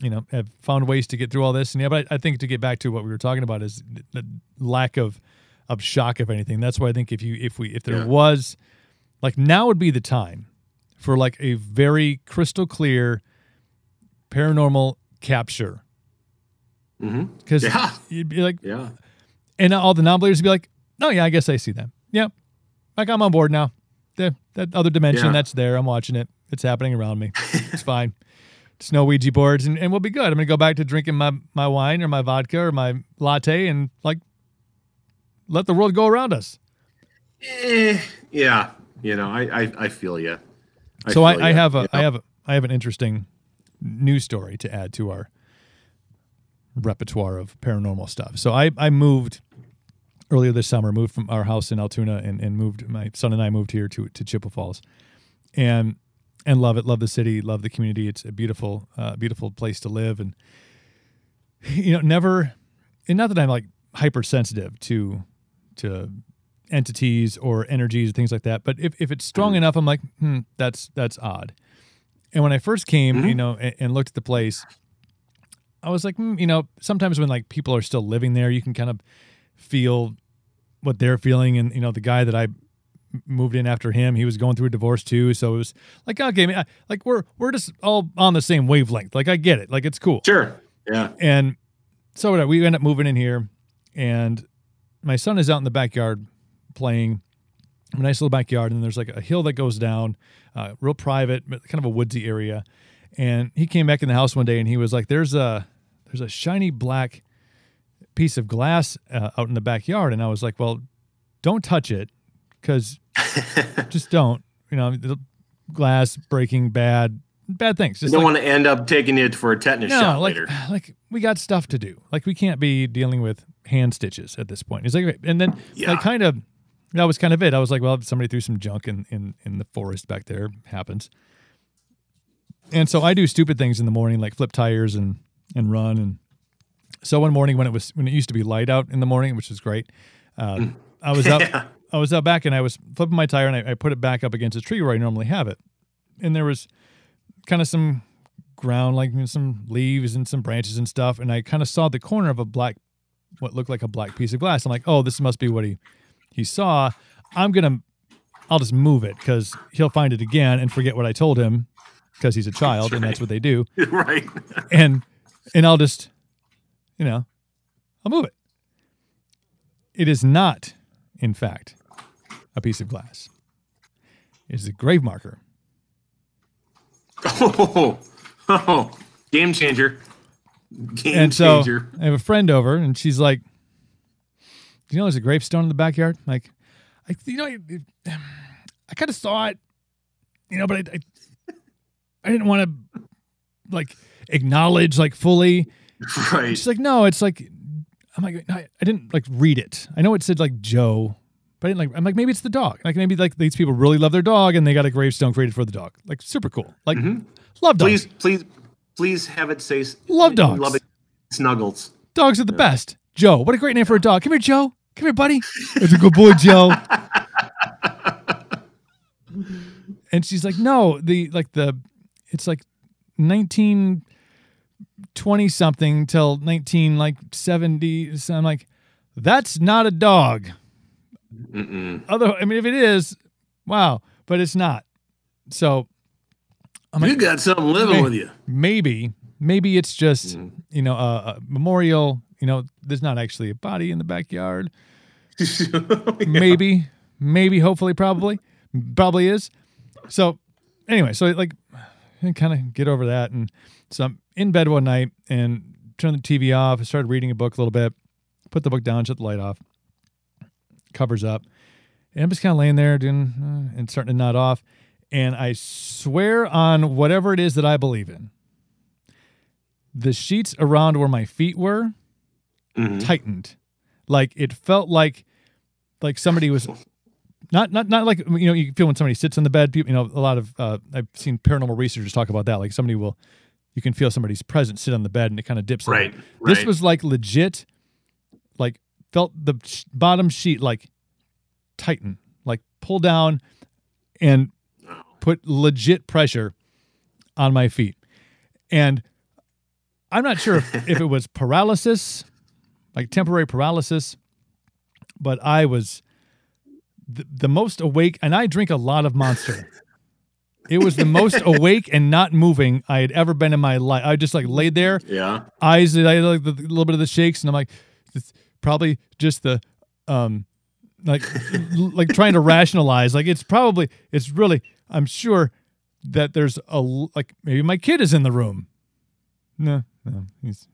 [SPEAKER 1] you know, have found ways to get through all this, and yeah. But I, I think to get back to what we were talking about is the lack of of shock, if anything. That's why I think if you if we if there
[SPEAKER 2] Yeah.
[SPEAKER 1] was like now would be the time for like a very crystal clear paranormal capture because
[SPEAKER 2] Yeah.
[SPEAKER 1] you'd be like
[SPEAKER 2] Yeah.
[SPEAKER 1] and all the non-believers would be like, "Oh yeah, I guess I see that. Yep, like I'm on board now. The that other dimension
[SPEAKER 2] Yeah.
[SPEAKER 1] that's there, I'm watching it. It's happening around me. It's fine." It's no Ouija boards, and, and we'll be good. I'm gonna go back to drinking my my wine or my vodka or my latte, and like let the world go around us.
[SPEAKER 2] Eh, yeah, you know, I I, I feel you.
[SPEAKER 1] so I, I have a I have a I have an interesting news story to add to our repertoire of paranormal stuff. So I I moved earlier this summer, moved from our house in Altoona and, and moved my son and I moved here to to Chippewa Falls. And and love it, love the city, love the community. It's a beautiful uh, beautiful place to live and you know, never and not that I'm like hypersensitive to to entities or energies or things like that, but if, if it's strong mm-hmm. enough, I'm like, hmm, that's that's odd. And when I first came, mm-hmm. you know, and, and, looked at the place, I was like, mm, you know, sometimes when like people are still living there, you can kind of feel what they're feeling. And you know, the guy that I moved in after him, he was going through a divorce too, so it was like, okay, like we're we're just all on the same wavelength. Like I get it, like it's cool.
[SPEAKER 2] Sure, yeah.
[SPEAKER 1] And so we end up moving in here, and my son is out in the backyard playing a nice little backyard, and there's like a hill that goes down, uh, real private, kind of a woodsy area. And he came back in the house one day, and he was like, "There's a there's a shiny black piece of glass uh, out in the backyard," and I was like, "Well, don't touch it, because just don't. You know, glass breaking bad." Bad things.
[SPEAKER 2] Just you don't like, want to end up taking it for a tetanus no, shot
[SPEAKER 1] like,
[SPEAKER 2] later.
[SPEAKER 1] Like we got stuff to do. Like we can't be dealing with hand stitches at this point. He's like, and then yeah. like kind of that was kind of it. I was like, well, somebody threw some junk in in in the forest back there. Happens. And so I do stupid things in the morning, like flip tires and and run. And so one morning when it was when it used to be light out in the morning, which was great, uh, mm. I was up. yeah. I was out back and I was flipping my tire and I, I put it back up against a tree where I normally have it, and there was kind of some ground, like some leaves and some branches and stuff, and I kind of saw the corner of a black, what looked like a black piece of glass. I'm like, oh, this must be what he he saw, I'm gonna I'll just move it because he'll find it again and forget what I told him because he's a child right. and that's what they do.
[SPEAKER 2] right.
[SPEAKER 1] and and I'll just, you know, I'll move it. It is not, in fact, a piece of glass. It is a grave marker.
[SPEAKER 2] Oh, oh, game changer.
[SPEAKER 1] Game and so changer. I have a friend over, and she's like, you know there's a gravestone in the backyard? Like, I, you know, I kind of saw it, you know, but I, I, I didn't want to like acknowledge like fully.
[SPEAKER 2] Right.
[SPEAKER 1] She's like, no, it's like, I'm like, I, I didn't like read it. I know it said like Joe, but I didn't like. I'm like, maybe it's the dog. Like maybe like these people really love their dog and they got a gravestone created for the dog. Like super cool. Like mm-hmm. love
[SPEAKER 2] dogs. Please, please, please have it say
[SPEAKER 1] love dogs.
[SPEAKER 2] Love it. Snuggles.
[SPEAKER 1] Dogs are the yeah. best. Joe, what a great name for a dog. Come here, Joe. Come here, buddy. It's a good boy, Joe. and she's like, no, the like the it's like 1920 something till 19 like 70. So I'm like, that's not a dog. Mm-mm. Other, I mean, if it is, wow, but it's not. So
[SPEAKER 2] I'm you like, got something living with you.
[SPEAKER 1] Maybe, maybe it's just mm. you know a, a memorial. You know, there's not actually a body in the backyard. yeah. Maybe, maybe, hopefully, probably, probably is. So, anyway, so like, kind of get over that, and so I'm in bed one night and turn the TV off. I started reading a book a little bit, put the book down, shut the light off, covers up, and I'm just kind of laying there doing uh, and starting to nod off. And I swear on whatever it is that I believe in, the sheets around where my feet were mm-hmm. tightened. Like it felt like like somebody was not not not like you know you feel when somebody sits on the bed. People, you know, a lot of uh, I've seen paranormal researchers talk about that. Like somebody will, you can feel somebody's presence sit on the bed and it kind of dips.
[SPEAKER 2] Right,
[SPEAKER 1] right. This was like legit, like felt the sh- bottom sheet like tighten, like pull down, and put legit pressure on my feet. And I'm not sure if, if it was paralysis, like temporary paralysis, but I was the, the most awake, and I drink a lot of Monster. It was the most awake and not moving I had ever been in my life. I just like laid there,
[SPEAKER 2] yeah,
[SPEAKER 1] eyes, I like a little bit of the shakes, and I'm like, it's probably just the, um, like, like trying to rationalize. Like it's probably, it's really, I'm sure that there's a like maybe my kid is in the room No, no. He's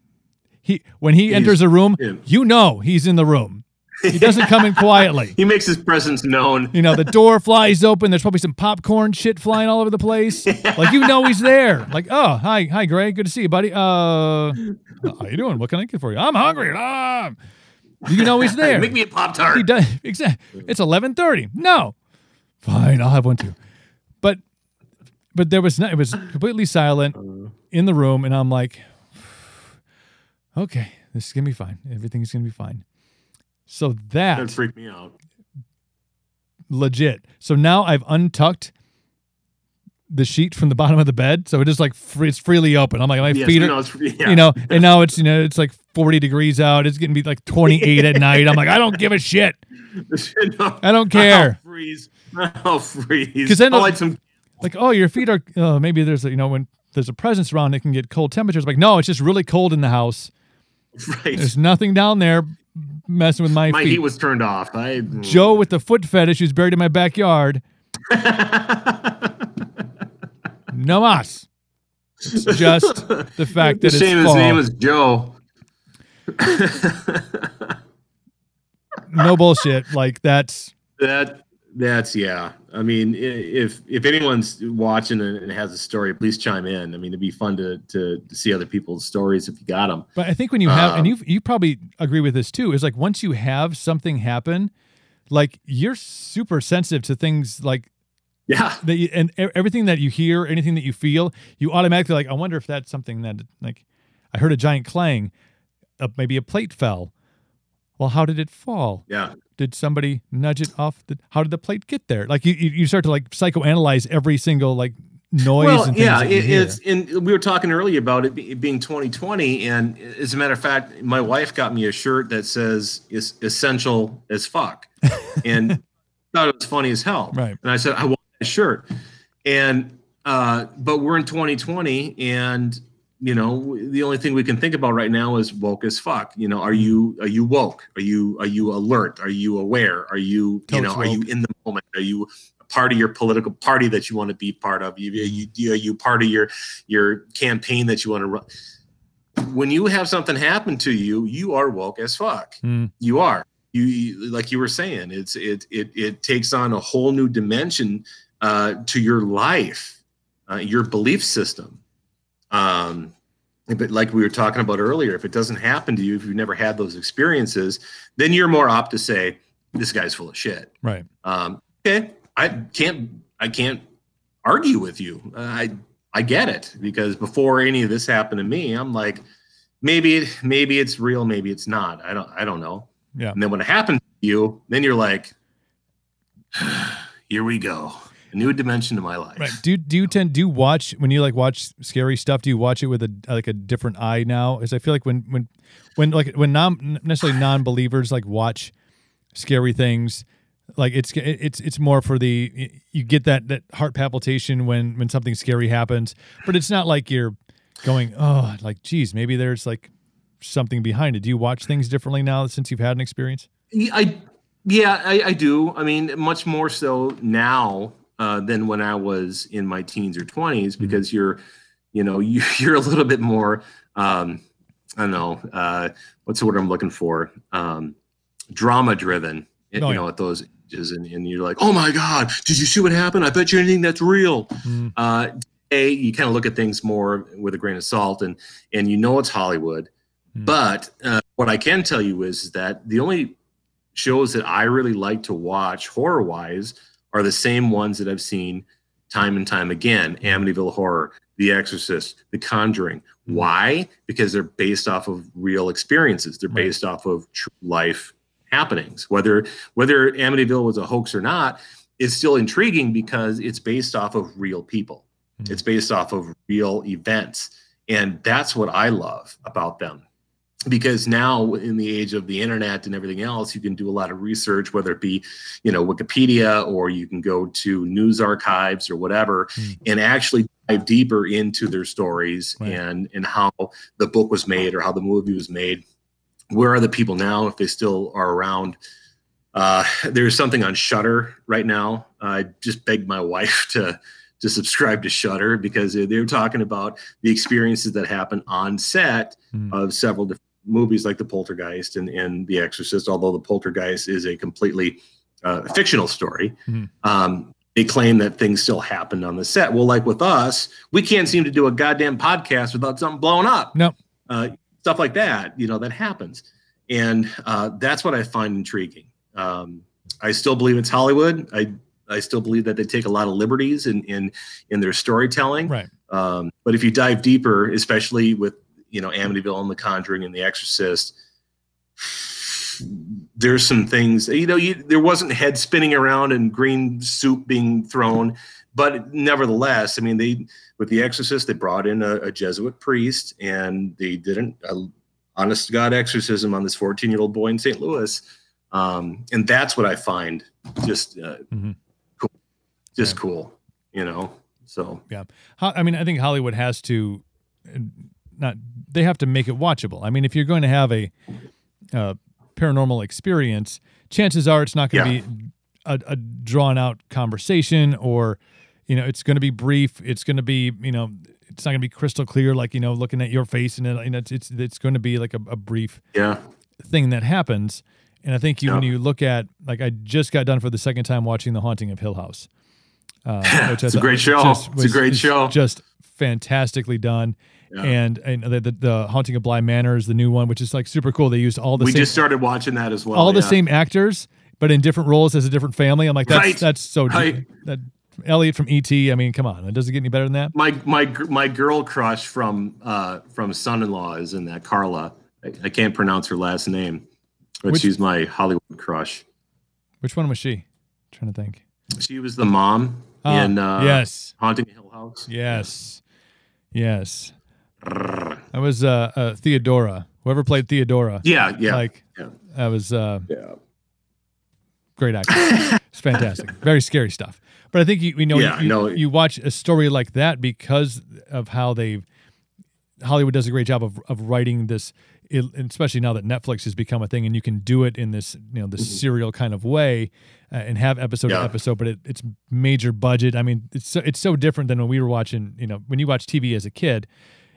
[SPEAKER 1] he when he
[SPEAKER 2] He's-
[SPEAKER 1] enters a room,
[SPEAKER 2] yeah.
[SPEAKER 1] you know he's in the room. He doesn't come in quietly.
[SPEAKER 2] He makes his presence known.
[SPEAKER 1] You know, the door flies open. There's probably some popcorn shit flying all over the place. Like you know he's there. Like, oh, hi, hi, Greg. Good to see you, buddy. Uh, how you doing? What can I get for you? I'm hungry. Ah. You know he's there.
[SPEAKER 2] Make me a pop tart.
[SPEAKER 1] He does exactly. It's eleven thirty. No, fine. I'll have one too. But but there was not. It was completely silent in the room, and I'm like, okay, this is gonna be fine. Everything's gonna be fine. So
[SPEAKER 2] That
[SPEAKER 1] that
[SPEAKER 2] freaked me out.
[SPEAKER 1] legit. So now I've untucked the sheet from the bottom of the bed, so it is like free, it's freely open. I'm like my
[SPEAKER 2] Yes,
[SPEAKER 1] feet are.
[SPEAKER 2] no, yeah.
[SPEAKER 1] You know, and now it's you know it's like 40 degrees out. It's gonna be like 28 at night. I'm like, I don't give a shit.
[SPEAKER 2] No.
[SPEAKER 1] I don't care.
[SPEAKER 2] I'll freeze. I'll freeze.
[SPEAKER 1] 'Cause then
[SPEAKER 2] I'll light some.
[SPEAKER 1] like oh your feet are uh, maybe there's a, you know when there's a presence around it can get cold temperatures like no it's just really cold in the house
[SPEAKER 2] Right.
[SPEAKER 1] there's nothing down there messing with my,
[SPEAKER 2] My
[SPEAKER 1] feet
[SPEAKER 2] heat was turned off. I
[SPEAKER 1] joe with the foot fetish who's buried in my backyard no mas it's just the fact that
[SPEAKER 2] same his name is Joe.
[SPEAKER 1] no bullshit like that's
[SPEAKER 2] That that's yeah. I mean, if if anyone's watching and and has a story, please chime in. I mean, it'd be fun to to, to see other people's stories if you got them.
[SPEAKER 1] but i think when you have and
[SPEAKER 2] Um,
[SPEAKER 1] you you probably agree with this too is like once you have something happen like you're super sensitive to things like
[SPEAKER 2] Yeah,
[SPEAKER 1] that you, and everything that you hear, anything that you feel, you automatically like. I wonder if that's something that like I heard a giant clang, uh, maybe a plate fell. Well, how did it fall?
[SPEAKER 2] yeah.
[SPEAKER 1] Did somebody nudge it off? The, how did the plate get there? Like you, you start to like psychoanalyze every single like noise
[SPEAKER 2] Well,
[SPEAKER 1] and things
[SPEAKER 2] yeah, it, it's and we were talking earlier about it, be, it being 2020, and as a matter of fact, my wife got me a shirt that says "is essential as fuck," and thought it was funny as hell.
[SPEAKER 1] Right.
[SPEAKER 2] And I said, I want that shirt, and uh, but we're in 2020, and you know the only thing we can think about right now is woke as fuck. You know, are you are you woke? Are you are you alert? Are you aware? Are you you know are you in the moment? Are you part of your political party that you want to be part of? You, you, you, are you part of your your campaign that you want to run? When you have something happen to you, you are woke as fuck.
[SPEAKER 1] Mm.
[SPEAKER 2] You are. You, you like you were saying. It's it it it takes on a whole new dimension uh, to your life, uh, your belief system. Um, but like we were talking about earlier, if it doesn't happen to you, if you've never had those experiences, then you're more apt to say, "This guy's full of shit."
[SPEAKER 1] right.
[SPEAKER 2] Um, okay, I can't I can't argue with you. Uh, I I get it because before any of this happened to me, I'm like, maybe it, maybe it's real, maybe it's not. I don't I don't know.
[SPEAKER 1] Yeah.
[SPEAKER 2] And then when it happens to you, then you're like, here we go, a new dimension to my life.
[SPEAKER 1] Right. Do do you tend do you watch when you like watch scary stuff? Do you watch it with a like a different eye now? As I feel like when when when like when non necessarily non believers like watch scary things, like it's it's it's more for the you get that that heart palpitation when when something scary happens, but it's not like you're going oh like geez maybe there's like something behind it. Do you watch things differently now since you've had an experience?
[SPEAKER 2] Yeah, I yeah, I, I do. I mean, much more so now uh, than when I was in my teens or 20s because you're, you know, you, you're a little bit more, um, I don't know, uh, what's the word I'm looking for? Um, drama driven, you
[SPEAKER 1] Oh, yeah.
[SPEAKER 2] know, at those ages. And, and you're like, oh my God, did you see what happened? I bet you anything that's real.
[SPEAKER 1] Mm.
[SPEAKER 2] Uh, a, you kind of look at things more with a grain of salt and, and you know it's Hollywood.
[SPEAKER 1] Hmm.
[SPEAKER 2] But uh, what I can tell you is that the only shows that I really like to watch horror wise are the same ones that I've seen time and time again Amityville Horror, The Exorcist, The Conjuring. Why? Because they're based off of real experiences, they're
[SPEAKER 1] Right.
[SPEAKER 2] based off of true life happenings. Whether whether Amityville was a hoax or not, it's still intriguing because it's based off of real people.
[SPEAKER 1] Mhm.
[SPEAKER 2] It's based off of real events. And that's what I love about them because now in the age of the internet and everything else you can do a lot of research whether it be you know wikipedia or you can go to news archives or whatever
[SPEAKER 1] Hmm.
[SPEAKER 2] and actually dive deeper into their stories
[SPEAKER 1] Right.
[SPEAKER 2] and and how the book was made or how the movie was made where are the people now if they still are around uh, there's something on Shudder right now. I just begged my wife to to subscribe to Shudder because they were talking about the experiences that happen on set
[SPEAKER 1] Hmm.
[SPEAKER 2] of several different movies like The Poltergeist and, and The Exorcist. Although The Poltergeist is a completely uh, fictional story,
[SPEAKER 1] Mhm.
[SPEAKER 2] um, they claim that things still happened on the set. Well, like with us, we can't seem to do a goddamn podcast without something blowing up.
[SPEAKER 1] Nope.
[SPEAKER 2] Uh, stuff like that, you know, that happens. And uh, that's what I find intriguing. Um, I still believe it's Hollywood. I I still believe that they take a lot of liberties in in in their storytelling.
[SPEAKER 1] Right.
[SPEAKER 2] Um, but if you dive deeper, especially with you know Amityville and The Conjuring and The Exorcist, there's some things you know. You, there wasn't head spinning around and green soup being thrown, but nevertheless, I mean, they with The Exorcist they brought in a, a Jesuit priest and they did an a honest to God exorcism on this 14 year old boy in St. Louis, um, and that's what I find just uh,
[SPEAKER 1] Mhm.
[SPEAKER 2] cool, just
[SPEAKER 1] Yeah.
[SPEAKER 2] cool, you know. So
[SPEAKER 1] yeah, I mean, I think Hollywood has to uh, not they have to make it watchable. I mean, if you're going to have a uh, paranormal experience, chances are it's not going to
[SPEAKER 2] Yeah.
[SPEAKER 1] be a, a drawn out conversation, or you know, it's going to be brief. It's going to be you know, it's not going to be crystal clear, like you know, looking at your face, and it, you know, it's it's, it's going to be like a, a brief
[SPEAKER 2] yeah,
[SPEAKER 1] thing that happens. And I think you, when you look at like I just got done for the second time watching The Haunting of Hill House. Uh, which
[SPEAKER 2] It's a great show.
[SPEAKER 1] just-
[SPEAKER 2] It's a great show.
[SPEAKER 1] Just fantastically done.
[SPEAKER 2] Yeah.
[SPEAKER 1] And and the, the the Haunting of Bly Manor is the new one, which is like super cool. They used all the
[SPEAKER 2] we
[SPEAKER 1] same
[SPEAKER 2] just started watching that as well.
[SPEAKER 1] all the same actors, but in different roles as a different family. I'm like that's
[SPEAKER 2] Right.
[SPEAKER 1] that's so
[SPEAKER 2] Right.
[SPEAKER 1] that Elliot from ET. I mean, come on, it does it get any better than that?
[SPEAKER 2] My my my girl crush from uh from Son-in-Law is in that Carla. I, I can't pronounce her last name, but
[SPEAKER 1] Which-
[SPEAKER 2] she's my Hollywood crush.
[SPEAKER 1] Which one was she? trying to think.
[SPEAKER 2] She was the mom
[SPEAKER 1] Ah,
[SPEAKER 2] in uh,
[SPEAKER 1] yes,
[SPEAKER 2] Haunting Hill House.
[SPEAKER 1] yes, yes. That was uh, uh Theodora. Whoever played Theodora.
[SPEAKER 2] Yeah, yeah,
[SPEAKER 1] Like
[SPEAKER 2] yeah.
[SPEAKER 1] that was uh
[SPEAKER 2] yeah.
[SPEAKER 1] great actor. it's fantastic. Very scary stuff. But I think you, you know
[SPEAKER 2] Yeah,
[SPEAKER 1] you,
[SPEAKER 2] no.
[SPEAKER 1] you watch a story like that because of how they Hollywood does a great job of of writing this it, especially now that Netflix has become a thing and you can do it in this you know this serial kind of way uh, and have episode to
[SPEAKER 2] Mm-hmm.
[SPEAKER 1] Episode but it, it's major budget I mean it's so, it's so different than when we were watching you know when you watch TV as a kid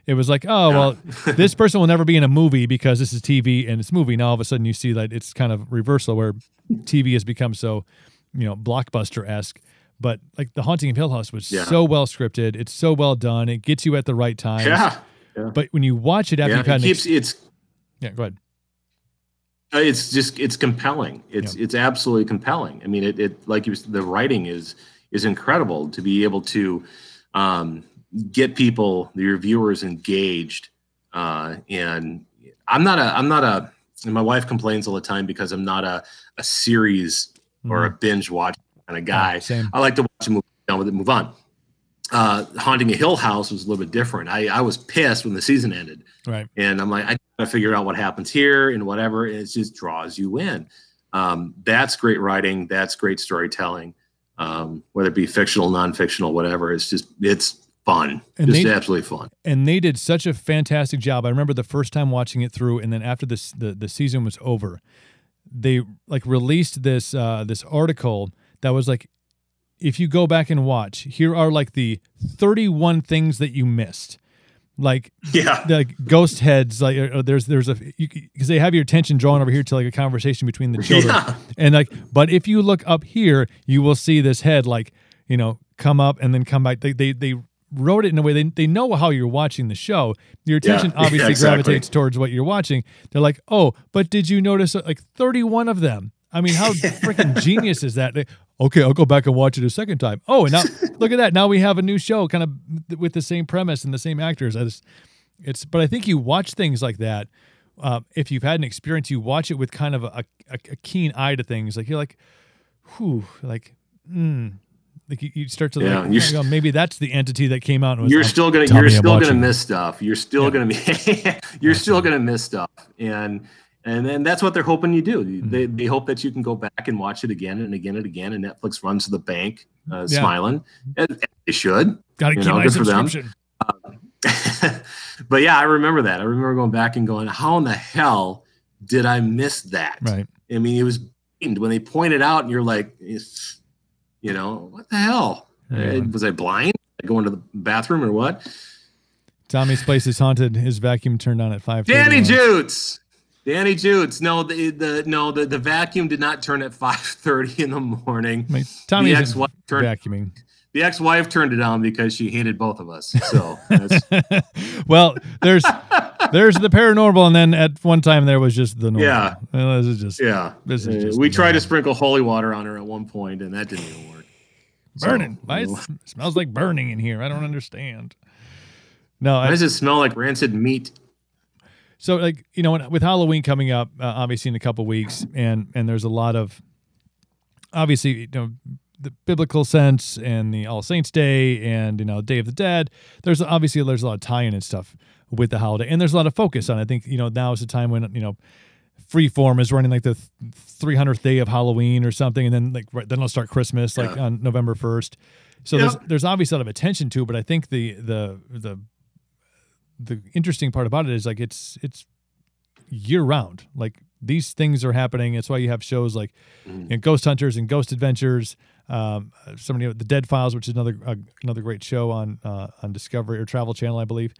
[SPEAKER 1] it was like oh well this person will never be in a movie because this is TV and it's movie now all of a sudden you see that it's kind of reversal where TV has become so you know blockbuster esque but like the haunting of Hill House was
[SPEAKER 2] Yeah.
[SPEAKER 1] so well scripted it's so well done it gets you at the right time
[SPEAKER 2] Yeah.
[SPEAKER 1] but when you watch it after
[SPEAKER 2] yeah. It keeps
[SPEAKER 1] ex-
[SPEAKER 2] it's
[SPEAKER 1] yeah go ahead
[SPEAKER 2] Uh, It's just it's compelling. It's it's absolutely compelling. I mean, it, it like you the writing is is incredible to be able to um, get people, your viewers, engaged. Uh, and I'm not a I'm not a. And my wife complains all the time because I'm not a a series or a binge watch kind of guy.
[SPEAKER 1] Yeah,
[SPEAKER 2] I like to watch a movie, done with it, move on. Uh, Haunting a Hill House was a little bit different. I, I was pissed when the season ended
[SPEAKER 1] right
[SPEAKER 2] and I'm like, I gotta figure out what happens here and whatever. And it just draws you in. Um, that's great writing. That's great storytelling. Um, whether it be fictional, non-fictional, whatever. It's just it's fun.
[SPEAKER 1] And
[SPEAKER 2] just
[SPEAKER 1] they-
[SPEAKER 2] absolutely fun.
[SPEAKER 1] and they did such a fantastic job. I remember the first time watching it through, and then after this the, the season was over, they like released this uh, this article that was like, if you go back and watch, here are like the 31 things that you missed. Like
[SPEAKER 2] Yeah.
[SPEAKER 1] like ghost heads, like uh, there's there's a because they have your attention drawn over here to like a conversation between the children,
[SPEAKER 2] Yeah.
[SPEAKER 1] and like but if you look up here, you will see this head like you know come up and then come back. They they they wrote it in a way they they know how you're watching the show. Your attention
[SPEAKER 2] Yeah,
[SPEAKER 1] obviously
[SPEAKER 2] exactly.
[SPEAKER 1] gravitates towards what you're watching. They're like, oh, but did you notice uh, like 31 of them? I mean, how freaking genius is that? They- okay, I'll go back and watch it a second time. Oh, and now look at that. Now we have a new show, kind of with the same premise and the same actors. Just, it's, but I think you watch things like that. Uh, if you've had an experience, you watch it with kind of a, a, a keen eye to things. Like you're like, whew, like, hmm. Like you, you start to
[SPEAKER 2] Yeah,
[SPEAKER 1] like,
[SPEAKER 2] you're
[SPEAKER 1] God, maybe that's the entity that came out and was
[SPEAKER 2] You're still gonna you're still gonna miss stuff. You're still
[SPEAKER 1] Yeah.
[SPEAKER 2] gonna be you're still gonna miss stuff. And and then that's what they're hoping you do.
[SPEAKER 1] Mm-hmm.
[SPEAKER 2] They, they hope that you can go back and watch it again and again and again. And Netflix runs to the bank, uh,
[SPEAKER 1] Yeah.
[SPEAKER 2] smiling. And, and they should.
[SPEAKER 1] Gotta keep
[SPEAKER 2] know,
[SPEAKER 1] my
[SPEAKER 2] good for them.
[SPEAKER 1] subscription.
[SPEAKER 2] but yeah, I remember that. I remember going back and going, how in the hell did I miss that?
[SPEAKER 1] Right.
[SPEAKER 2] I mean, it was when they pointed out, and you're like, it's, you know, what the hell? Uh, was I blind? I go into the bathroom or what?
[SPEAKER 1] Tommy's place is haunted. His vacuum turned on at five.
[SPEAKER 2] Danny Jutes. Danny Jutes. No, the, the no the, the vacuum did not turn at five thirty in the morning.
[SPEAKER 1] I mean, Tommy's ex-wife turned, vacuuming.
[SPEAKER 2] The ex-wife turned it on because she hated both of us. So,
[SPEAKER 1] well, there's there's the paranormal, and then at one time there was just the normal.
[SPEAKER 2] Yeah,
[SPEAKER 1] well, this is just
[SPEAKER 2] yeah.
[SPEAKER 1] This is just
[SPEAKER 2] we tried to sprinkle holy water on her at one point, and that didn't even work.
[SPEAKER 1] Burning. So, Why it smells like burning in here? I don't understand. No,
[SPEAKER 2] why I, does it smell like rancid meat?
[SPEAKER 1] So, like you know, with Halloween coming up, uh, obviously in a couple weeks, and and there's a lot of obviously you know the biblical sense and the All Saints Day and you know Day of the Dead. There's obviously there's a lot of tie-in and stuff with the holiday, and there's a lot of focus on. It. I think you know now is the time when you know Freeform is running like the 300th day of Halloween or something, and then like right, then it'll start Christmas like yeah. on November 1st. So there's there's obviously a lot of attention to, it, but I think the the the the interesting part about it is like it's it's year round. Like these things are happening. It's why you have shows like mm. you know, Ghost Hunters and Ghost Adventures. Um, somebody the Dead Files, which is another uh, another great show on uh, on Discovery or Travel Channel, I believe.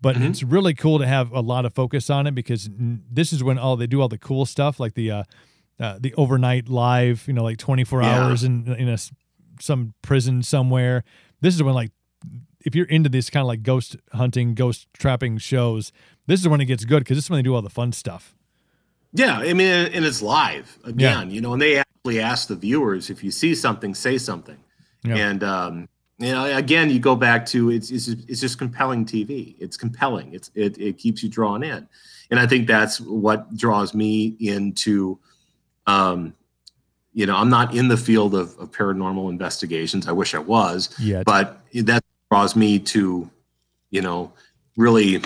[SPEAKER 1] But mm-hmm. it's really cool to have a lot of focus on it because this is when all they do all the cool stuff like the uh, uh the overnight live, you know, like 24 yeah. hours in in a some prison somewhere. This is when like if you're into this kind of like ghost hunting, ghost trapping shows, this is when it gets good because this is when they do all the fun stuff.
[SPEAKER 2] Yeah, I mean, and it's live again, yeah. you know, and they actually ask the viewers if you see something, say something, yeah. and um, you know, again, you go back to it's it's it's just compelling TV. It's compelling. It's it it keeps you drawn in, and I think that's what draws me into. Um, you know, I'm not in the field of, of paranormal investigations. I wish I was,
[SPEAKER 1] yeah,
[SPEAKER 2] but that draws me to, you know, really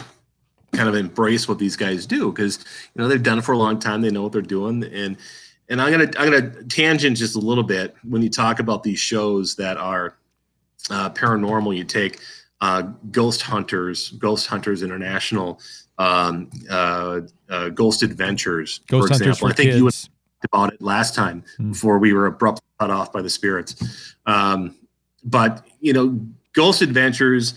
[SPEAKER 2] kind of embrace what these guys do because you know they've done it for a long time. They know what they're doing, and and I'm gonna I'm gonna tangent just a little bit when you talk about these shows that are uh, paranormal. You take uh, Ghost Hunters, Ghost Hunters International, um, uh, uh Ghost Adventures,
[SPEAKER 1] Ghost
[SPEAKER 2] for
[SPEAKER 1] example. For
[SPEAKER 2] I think
[SPEAKER 1] kids.
[SPEAKER 2] you talked about it last time mm. before we were abruptly cut off by the spirits. Um, but you know, Ghost Adventures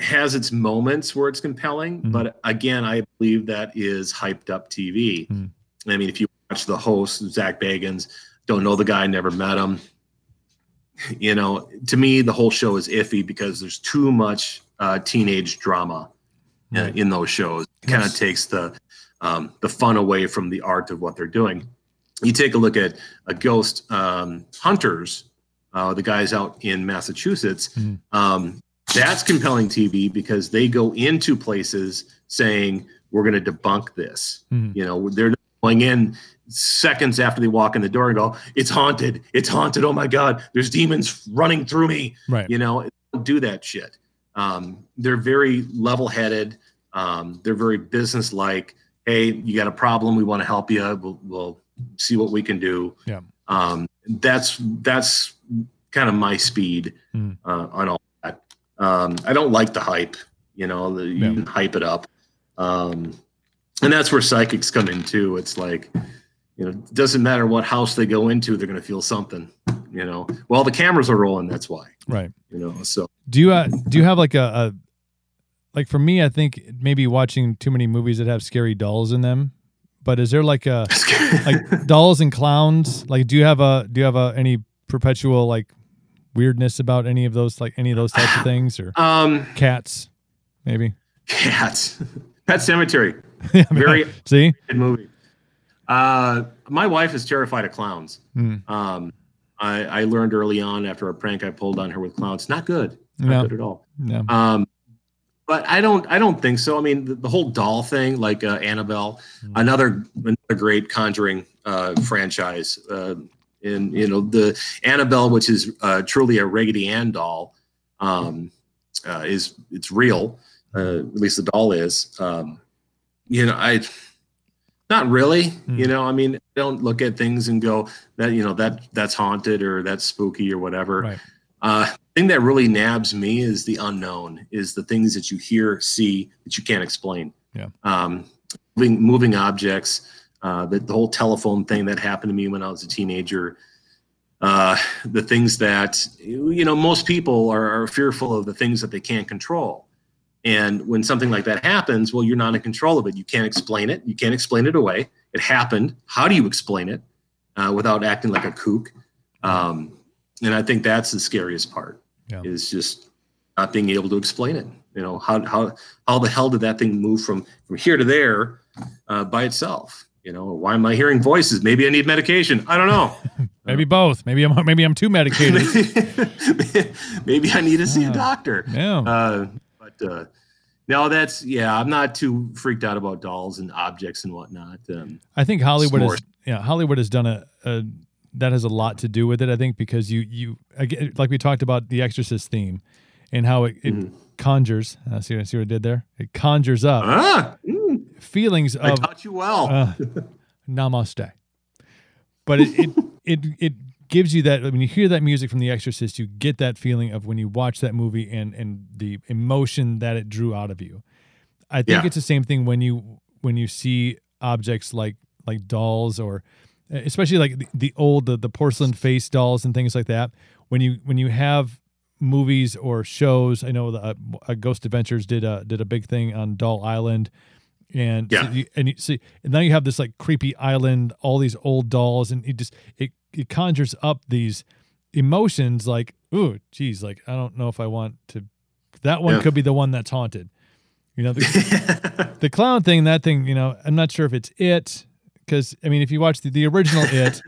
[SPEAKER 2] has its moments where it's compelling, mm but again, I believe that is hyped up TV. mm I mean, if you watch the host, Zak Bagans, don't know the guy, never met him. You know, to me, the whole show is iffy because there's too much uh, teenage drama uh, in those shows. It kind of takes the um, the fun away from the art of what they're doing. You take a look at a Ghost um, Hunters, uh, the guys out in Massachusetts. Mm. Um, that's compelling TV because they go into places saying we're going to debunk this. Mm. You know, they're going in seconds after they walk in the door and go, "It's haunted! It's haunted! Oh my God! There's demons running through me!"
[SPEAKER 1] Right?
[SPEAKER 2] You know, don't do that shit. Um, they're very level-headed. Um, they're very business-like. Hey, you got a problem? We want to help you. We'll, we'll see what we can do.
[SPEAKER 1] Yeah.
[SPEAKER 2] Um, that's that's kind of my speed mm. uh, on all that. Um, I don't like the hype. You know, the, you yeah. hype it up, um, and that's where psychics come in too. It's like, you know, it doesn't matter what house they go into, they're going to feel something. You know, well, the cameras are rolling. That's why.
[SPEAKER 1] Right.
[SPEAKER 2] You know. So
[SPEAKER 1] do you uh, do you have like a, a like for me? I think maybe watching too many movies that have scary dolls in them but is there like a like dolls and clowns? Like, do you have a do you have a any perpetual like weirdness about any of those like any of those types of things or
[SPEAKER 2] um
[SPEAKER 1] cats maybe
[SPEAKER 2] cats Pet Sematary yeah, very
[SPEAKER 1] see
[SPEAKER 2] good movie uh my wife is terrified of clowns mm. um I, I learned early on after a prank I pulled on her with clowns. Not good. Not no. good at all.
[SPEAKER 1] No.
[SPEAKER 2] Um, but I don't I don't think so. I mean, the, the whole doll thing, like uh, Annabelle, mm. another another great Conjuring uh, franchise. Uh, and you know the Annabelle, which is uh, truly a Raggedy Ann doll, um, uh, is it's real. Uh, at least the doll is. Um, you know, I not really. Mm. You know, I mean, I don't look at things and go that you know that that's haunted or that's spooky or whatever.
[SPEAKER 1] Right.
[SPEAKER 2] Uh, thing that really nabs me is the unknown, is the things that you hear, see that you can't explain.
[SPEAKER 1] Yeah.
[SPEAKER 2] Um, moving, moving objects, uh, the, the whole telephone thing that happened to me when I was a teenager. uh, the things that you know most people are, are fearful of the things that they can't control and when something like that happens well you're not in control of it. You can't explain it. You can't explain it away. It happened. How do you explain it uh, without acting like a kook? Um, and i think that's the scariest part yeah. is just not being able to explain it. You know how, how, how the hell did that thing move from from here to there uh, by itself? You know why am i hearing voices? Maybe i need medication. I don't know.
[SPEAKER 1] Maybe both. Maybe i'm maybe i'm too medicated.
[SPEAKER 2] Maybe i need to see a doctor.
[SPEAKER 1] Yeah. Uh,
[SPEAKER 2] but uh, no that's yeah i'm not too freaked out about dolls and objects and whatnot um,
[SPEAKER 1] i think hollywood has yeah hollywood has done a, a that has a lot to do with it i think because you you again like we talked about the exorcist theme and how it, it mm-hmm. conjures uh, see, see what i did there it conjures up ah, mm. feelings of I
[SPEAKER 2] taught you well
[SPEAKER 1] uh, namaste but it, it it it gives you that when you hear that music from The Exorcist, you get that feeling of when you watch that movie and and the emotion that it drew out of you. I think yeah. it's the same thing when you when you see objects like like dolls or especially like the, the old the, the porcelain face dolls and things like that. When you when you have movies or shows, I know the uh, uh Ghost Adventures did a did a big thing on Doll Island and yeah. So you, and you see and now you have this like creepy island all these old dolls and it just it, it conjures up these emotions like ooh geez like i don't know if i want to that one yeah. could be the one that's haunted. You know the, the clown thing that thing you know i'm not sure if it's it because i mean if you watch the, the original it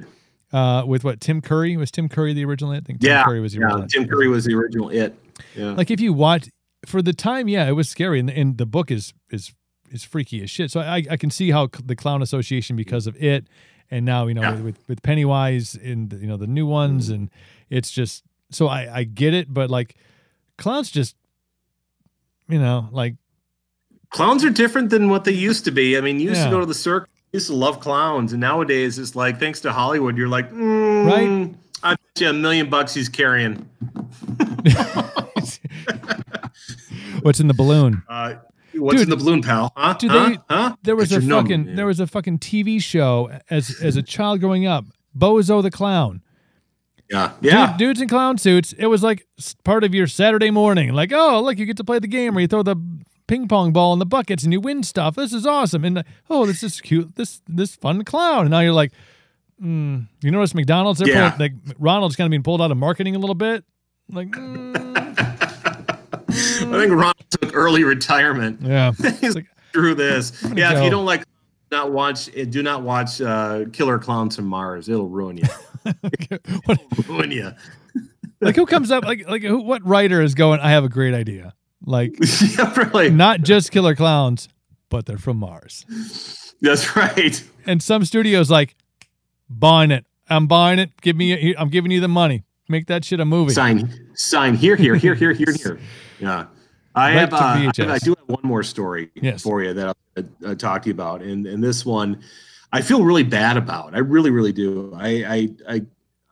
[SPEAKER 1] uh with what tim curry? Was tim curry the original it? I think tim
[SPEAKER 2] yeah,
[SPEAKER 1] curry was the original
[SPEAKER 2] yeah, tim curry was the original it.
[SPEAKER 1] Yeah. Like if you watch for the time yeah it was scary and, and the book is is is freaky as shit. So I, I can see how the clown association because of it, and now you know yeah. with, with Pennywise and you know the new ones, and it's just so I I get it, but like clowns just you know like
[SPEAKER 2] clowns are different than what they used to be. I mean, you used yeah. to go to the circus, used to love clowns, and nowadays it's like thanks to Hollywood, you're like mm,
[SPEAKER 1] right.
[SPEAKER 2] I bet you a million bucks he's carrying.
[SPEAKER 1] What's in the balloon? Uh,
[SPEAKER 2] What's dude, in the balloon, pal? Huh? Dude, huh? They, huh?
[SPEAKER 1] There was Get a fucking number, there was a fucking TV show as as a child growing up. Bozo the Clown.
[SPEAKER 2] Yeah, yeah.
[SPEAKER 1] Dude, dudes in clown suits. It was like part of your Saturday morning. Like, oh, look, you get to play the game where you throw the ping pong ball in the buckets and you win stuff. This is awesome. And oh, this is cute. This this fun clown. And now you're like, mm. you notice McDonald's? They're yeah. like Ronald's kind of being pulled out of marketing a little bit. Like. Mm.
[SPEAKER 2] I think Ron took early retirement.
[SPEAKER 1] Yeah,
[SPEAKER 2] he's like, screw this. Yeah, go. if you don't like, not watch, eh, do not watch uh, Killer Clowns from Mars. It'll ruin you. It'll ruin you.
[SPEAKER 1] like who comes up like like who, what writer is going? I have a great idea. Like
[SPEAKER 2] yeah, really.
[SPEAKER 1] not just Killer Clowns, but they're from Mars.
[SPEAKER 2] That's right.
[SPEAKER 1] And some studios like buying it. I'm buying it. Give me. I'm giving you the money. Make that shit a movie.
[SPEAKER 2] Sign. Sign here. Here. Here. Here. Here. Here. Yeah. I have, uh, I have, I do have one more story
[SPEAKER 1] yes.
[SPEAKER 2] for you that I'll uh, talk to you about, and and this one, I feel really bad about. I really, really do. I I, I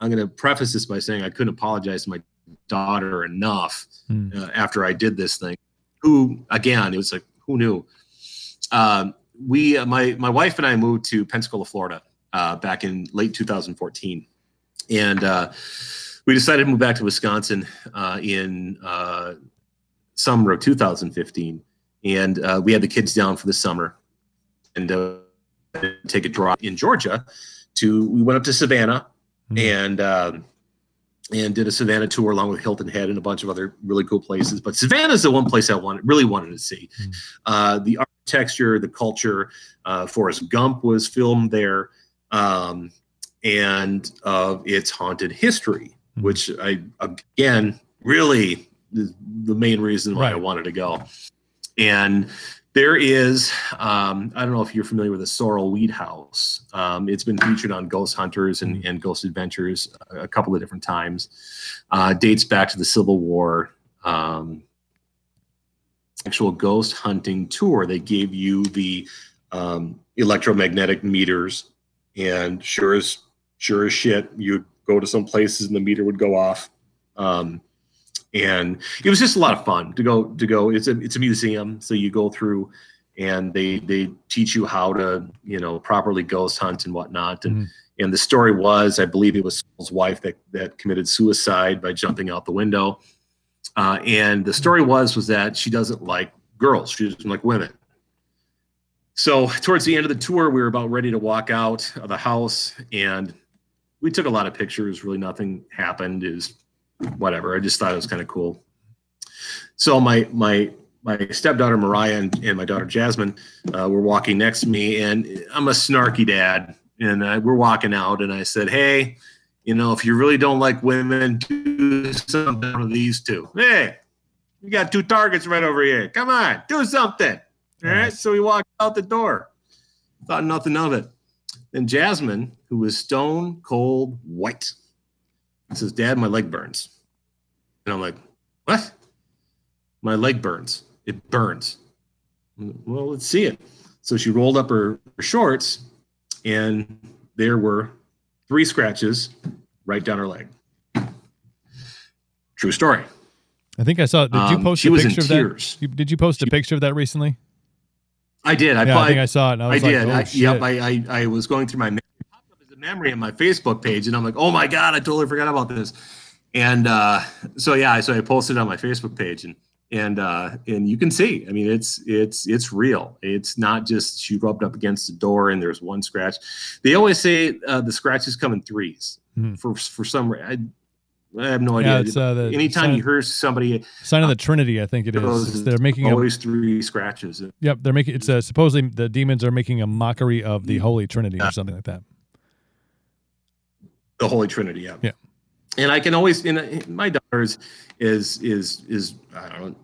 [SPEAKER 2] I'm going to preface this by saying I couldn't apologize to my daughter enough mm. uh, after I did this thing. Who again? It was like who knew? Um, we uh, my my wife and I moved to Pensacola, Florida, uh, back in late 2014, and uh, we decided to move back to Wisconsin uh, in uh, summer of 2015, and uh, we had the kids down for the summer, and uh, take a drive in Georgia. To we went up to Savannah, mm-hmm. and uh, and did a Savannah tour along with Hilton Head and a bunch of other really cool places. But Savannah is the one place I wanted really wanted to see. Mm-hmm. Uh, the architecture, the culture. Uh, Forrest Gump was filmed there, um, and of its haunted history. Which I again really the main reason why right. I wanted to go. And there is, um, I don't know if you're familiar with the Sorrel Weed House. Um, it's been featured on Ghost Hunters and, mm-hmm. and Ghost Adventures a, couple of different times. Uh, dates back to the Civil War. Um, actual ghost hunting tour. They gave you the um, electromagnetic meters, and sure as sure as shit, you'd go to some places and the meter would go off. Um, and it was just a lot of fun to go to go it's a it's a museum so you go through and they they teach you how to you know properly ghost hunt and whatnot and mm-hmm. and the story was, I believe it was Saul's wife that that committed suicide by jumping out the window. Uh, and the story was was that she doesn't like girls; she doesn't like women. So towards the end of the tour, we were about ready to walk out of the house, and we took a lot of pictures. Really, nothing happened. Is whatever. I just thought it was kind of cool. So my my my stepdaughter Mariah and, and my daughter Jasmine uh, were walking next to me, and I'm a snarky dad, and uh, we're walking out, and I said, "Hey, you know, if you really don't like women, do something with these two. Hey, you got two targets right over here. Come on, do something." All right. So we walked out the door. Thought nothing of it. Then Jasmine, who was stone cold white, says, Dad, my leg burns. And I'm like, What? My leg burns. It burns. Well, let's see it. So she rolled up her, her shorts, and there were three scratches right down her leg. True story.
[SPEAKER 1] I think I saw. Did you
[SPEAKER 2] Um,
[SPEAKER 1] post
[SPEAKER 2] she
[SPEAKER 1] a picture of that?
[SPEAKER 2] tears.
[SPEAKER 1] You, did you post a picture of that recently?
[SPEAKER 2] I did. I,
[SPEAKER 1] yeah, I think I saw it. And I
[SPEAKER 2] I
[SPEAKER 1] was like,
[SPEAKER 2] did.
[SPEAKER 1] oh,
[SPEAKER 2] I, yep. I, I, I was going through my memory. It popped up as a memory on my Facebook page, and I'm like, oh my god, I totally forgot about this. And uh, so yeah, so I posted it on my Facebook page, and and uh, and you can see. I mean, it's it's it's real. It's not just she rubbed up against the door and there's one scratch. They always say uh, the scratches come in 3s
[SPEAKER 1] Mhm.
[SPEAKER 2] For for some, re- I, have no
[SPEAKER 1] yeah,
[SPEAKER 2] idea.
[SPEAKER 1] it's uh, the
[SPEAKER 2] Anytime
[SPEAKER 1] sign,
[SPEAKER 2] you hear somebody,
[SPEAKER 1] sign of the Trinity. I think it is. It's- they're making a
[SPEAKER 2] always three scratches.
[SPEAKER 1] Yep, they're making it's uh, supposedly the demons are making a mockery of
[SPEAKER 2] Mm.
[SPEAKER 1] the Holy Trinity or something like that.
[SPEAKER 2] the Holy Trinity. Yeah.
[SPEAKER 1] Yeah.
[SPEAKER 2] And I can always, and uh, my daughter is is is is I don't know,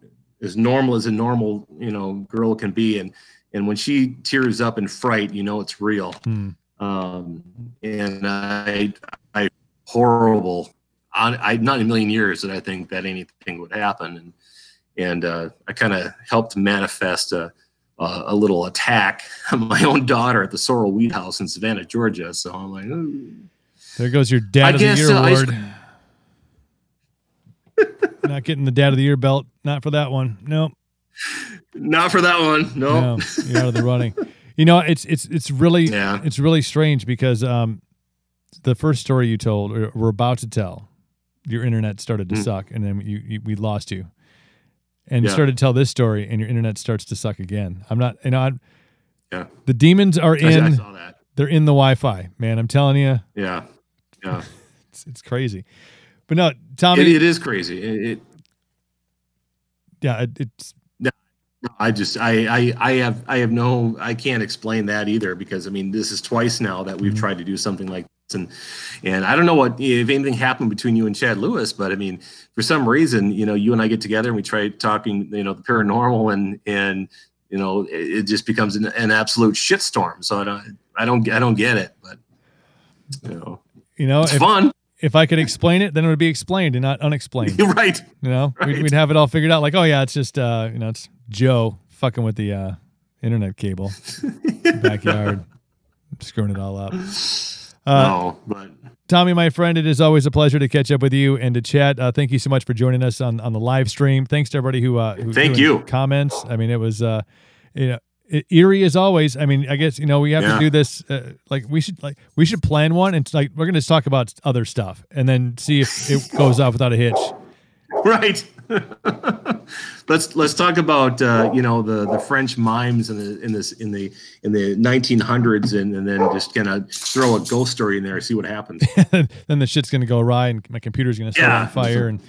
[SPEAKER 2] as normal as a normal you know girl can be, and and when she tears up in fright, you know it's real.
[SPEAKER 1] Hmm.
[SPEAKER 2] Um, and I I horrible. I, I not in a million years that I think that anything would happen, and and uh, I kind of helped manifest a. A, a little attack on my own daughter at the Sorrel Weed House in Savannah, Georgia. So I'm like, "Ooh."
[SPEAKER 1] There goes your Dad
[SPEAKER 2] I
[SPEAKER 1] of the Year
[SPEAKER 2] uh,
[SPEAKER 1] award. Not getting the Dad of the Year belt. Not for that one. Nope.
[SPEAKER 2] Not for that one. No.
[SPEAKER 1] No, you're out of the running. You know, it's it's it's really
[SPEAKER 2] Yeah.
[SPEAKER 1] it's really strange because um, the first story you told or we're about to tell, your internet started to
[SPEAKER 2] Mm.
[SPEAKER 1] suck, and then you, you we lost you, and you started to tell this story, and your internet starts to suck again. I'm not, you know, I'm,
[SPEAKER 2] Yeah.
[SPEAKER 1] the demons are
[SPEAKER 2] I, I
[SPEAKER 1] in.
[SPEAKER 2] saw that.
[SPEAKER 1] They're in the Wi-Fi, man. I'm telling you,
[SPEAKER 2] Yeah. Yeah.
[SPEAKER 1] it's, it's crazy. But no, Tommy,
[SPEAKER 2] It, it is crazy. It, it,
[SPEAKER 1] yeah, it, it's
[SPEAKER 2] I just I, I I have I have no I can't explain that either because I mean this is twice now that we've
[SPEAKER 1] Mhm.
[SPEAKER 2] tried to do something like and and I don't know what if anything happened between you and Chad Lewis but I mean for some reason you know you and I get together and we try talking you know the paranormal and and you know it, it just becomes an, an absolute shitstorm so I don't I don't I don't get it but you know
[SPEAKER 1] you know,
[SPEAKER 2] it's
[SPEAKER 1] if,
[SPEAKER 2] fun
[SPEAKER 1] if I could explain it, then it would be explained and not unexplained.
[SPEAKER 2] you're right
[SPEAKER 1] You know, we'd, we'd have it all figured out. Like, oh yeah, it's just uh, you know, it's Joe fucking with the uh, internet cable backyard, screwing it all up. Uh,
[SPEAKER 2] no but
[SPEAKER 1] Tommy, my friend, it is always a pleasure to catch up with you and to chat. Uh, thank you so much for joining us on, on the live stream. Thanks to everybody who, uh, who
[SPEAKER 2] Thank you.
[SPEAKER 1] comments. I mean, it was uh, you know eerie as always. I mean, I guess you know we have to do this. Uh, like we should like we should plan one and like we're gonna just talk about other stuff and then see if it goes off without a hitch.
[SPEAKER 2] right let's let's talk about uh, you know the the french mimes in the in this in the in the 1900s and, and then just kind of throw a ghost story in there and see what happens
[SPEAKER 1] then the shit's gonna go awry and my computer's gonna start
[SPEAKER 2] Yeah.
[SPEAKER 1] on fire and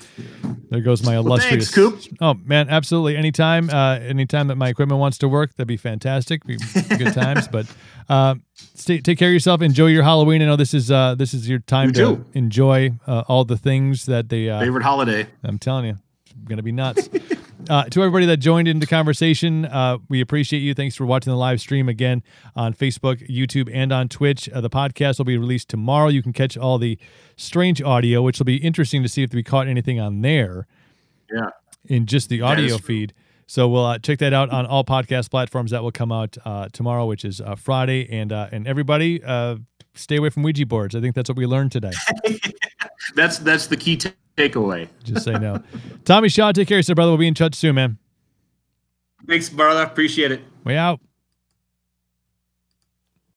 [SPEAKER 1] there goes my
[SPEAKER 2] Well,
[SPEAKER 1] illustrious.
[SPEAKER 2] thanks, Coop.
[SPEAKER 1] Oh man, absolutely. Anytime, uh, anytime that my equipment wants to work, that'd be fantastic. Be good times. But uh, stay, take care of yourself. Enjoy your Halloween. I know this is uh, this is your time
[SPEAKER 2] You
[SPEAKER 1] to
[SPEAKER 2] too.
[SPEAKER 1] enjoy uh, all the things that they. Uh,
[SPEAKER 2] favorite holiday
[SPEAKER 1] I'm telling you, it's gonna be nuts. uh, to everybody that joined in the conversation, uh, we appreciate you. Thanks for watching the live stream again on Facebook, YouTube, and on Twitch. Uh, the podcast will be released tomorrow. You can catch all the strange audio, which will be interesting to see if we caught anything on there.
[SPEAKER 2] Yeah.
[SPEAKER 1] In just the audio feed. So we'll uh, check that out on all podcast platforms. That will come out uh, tomorrow, which is uh, Friday. And uh, and everybody, uh, stay away from Ouija boards. I think that's what we learned today.
[SPEAKER 2] that's that's the key ta- takeaway
[SPEAKER 1] Just say no. Tommy Shaw, take care of yourself, brother. We'll be in touch soon, man.
[SPEAKER 2] thanks brother appreciate it
[SPEAKER 1] We out.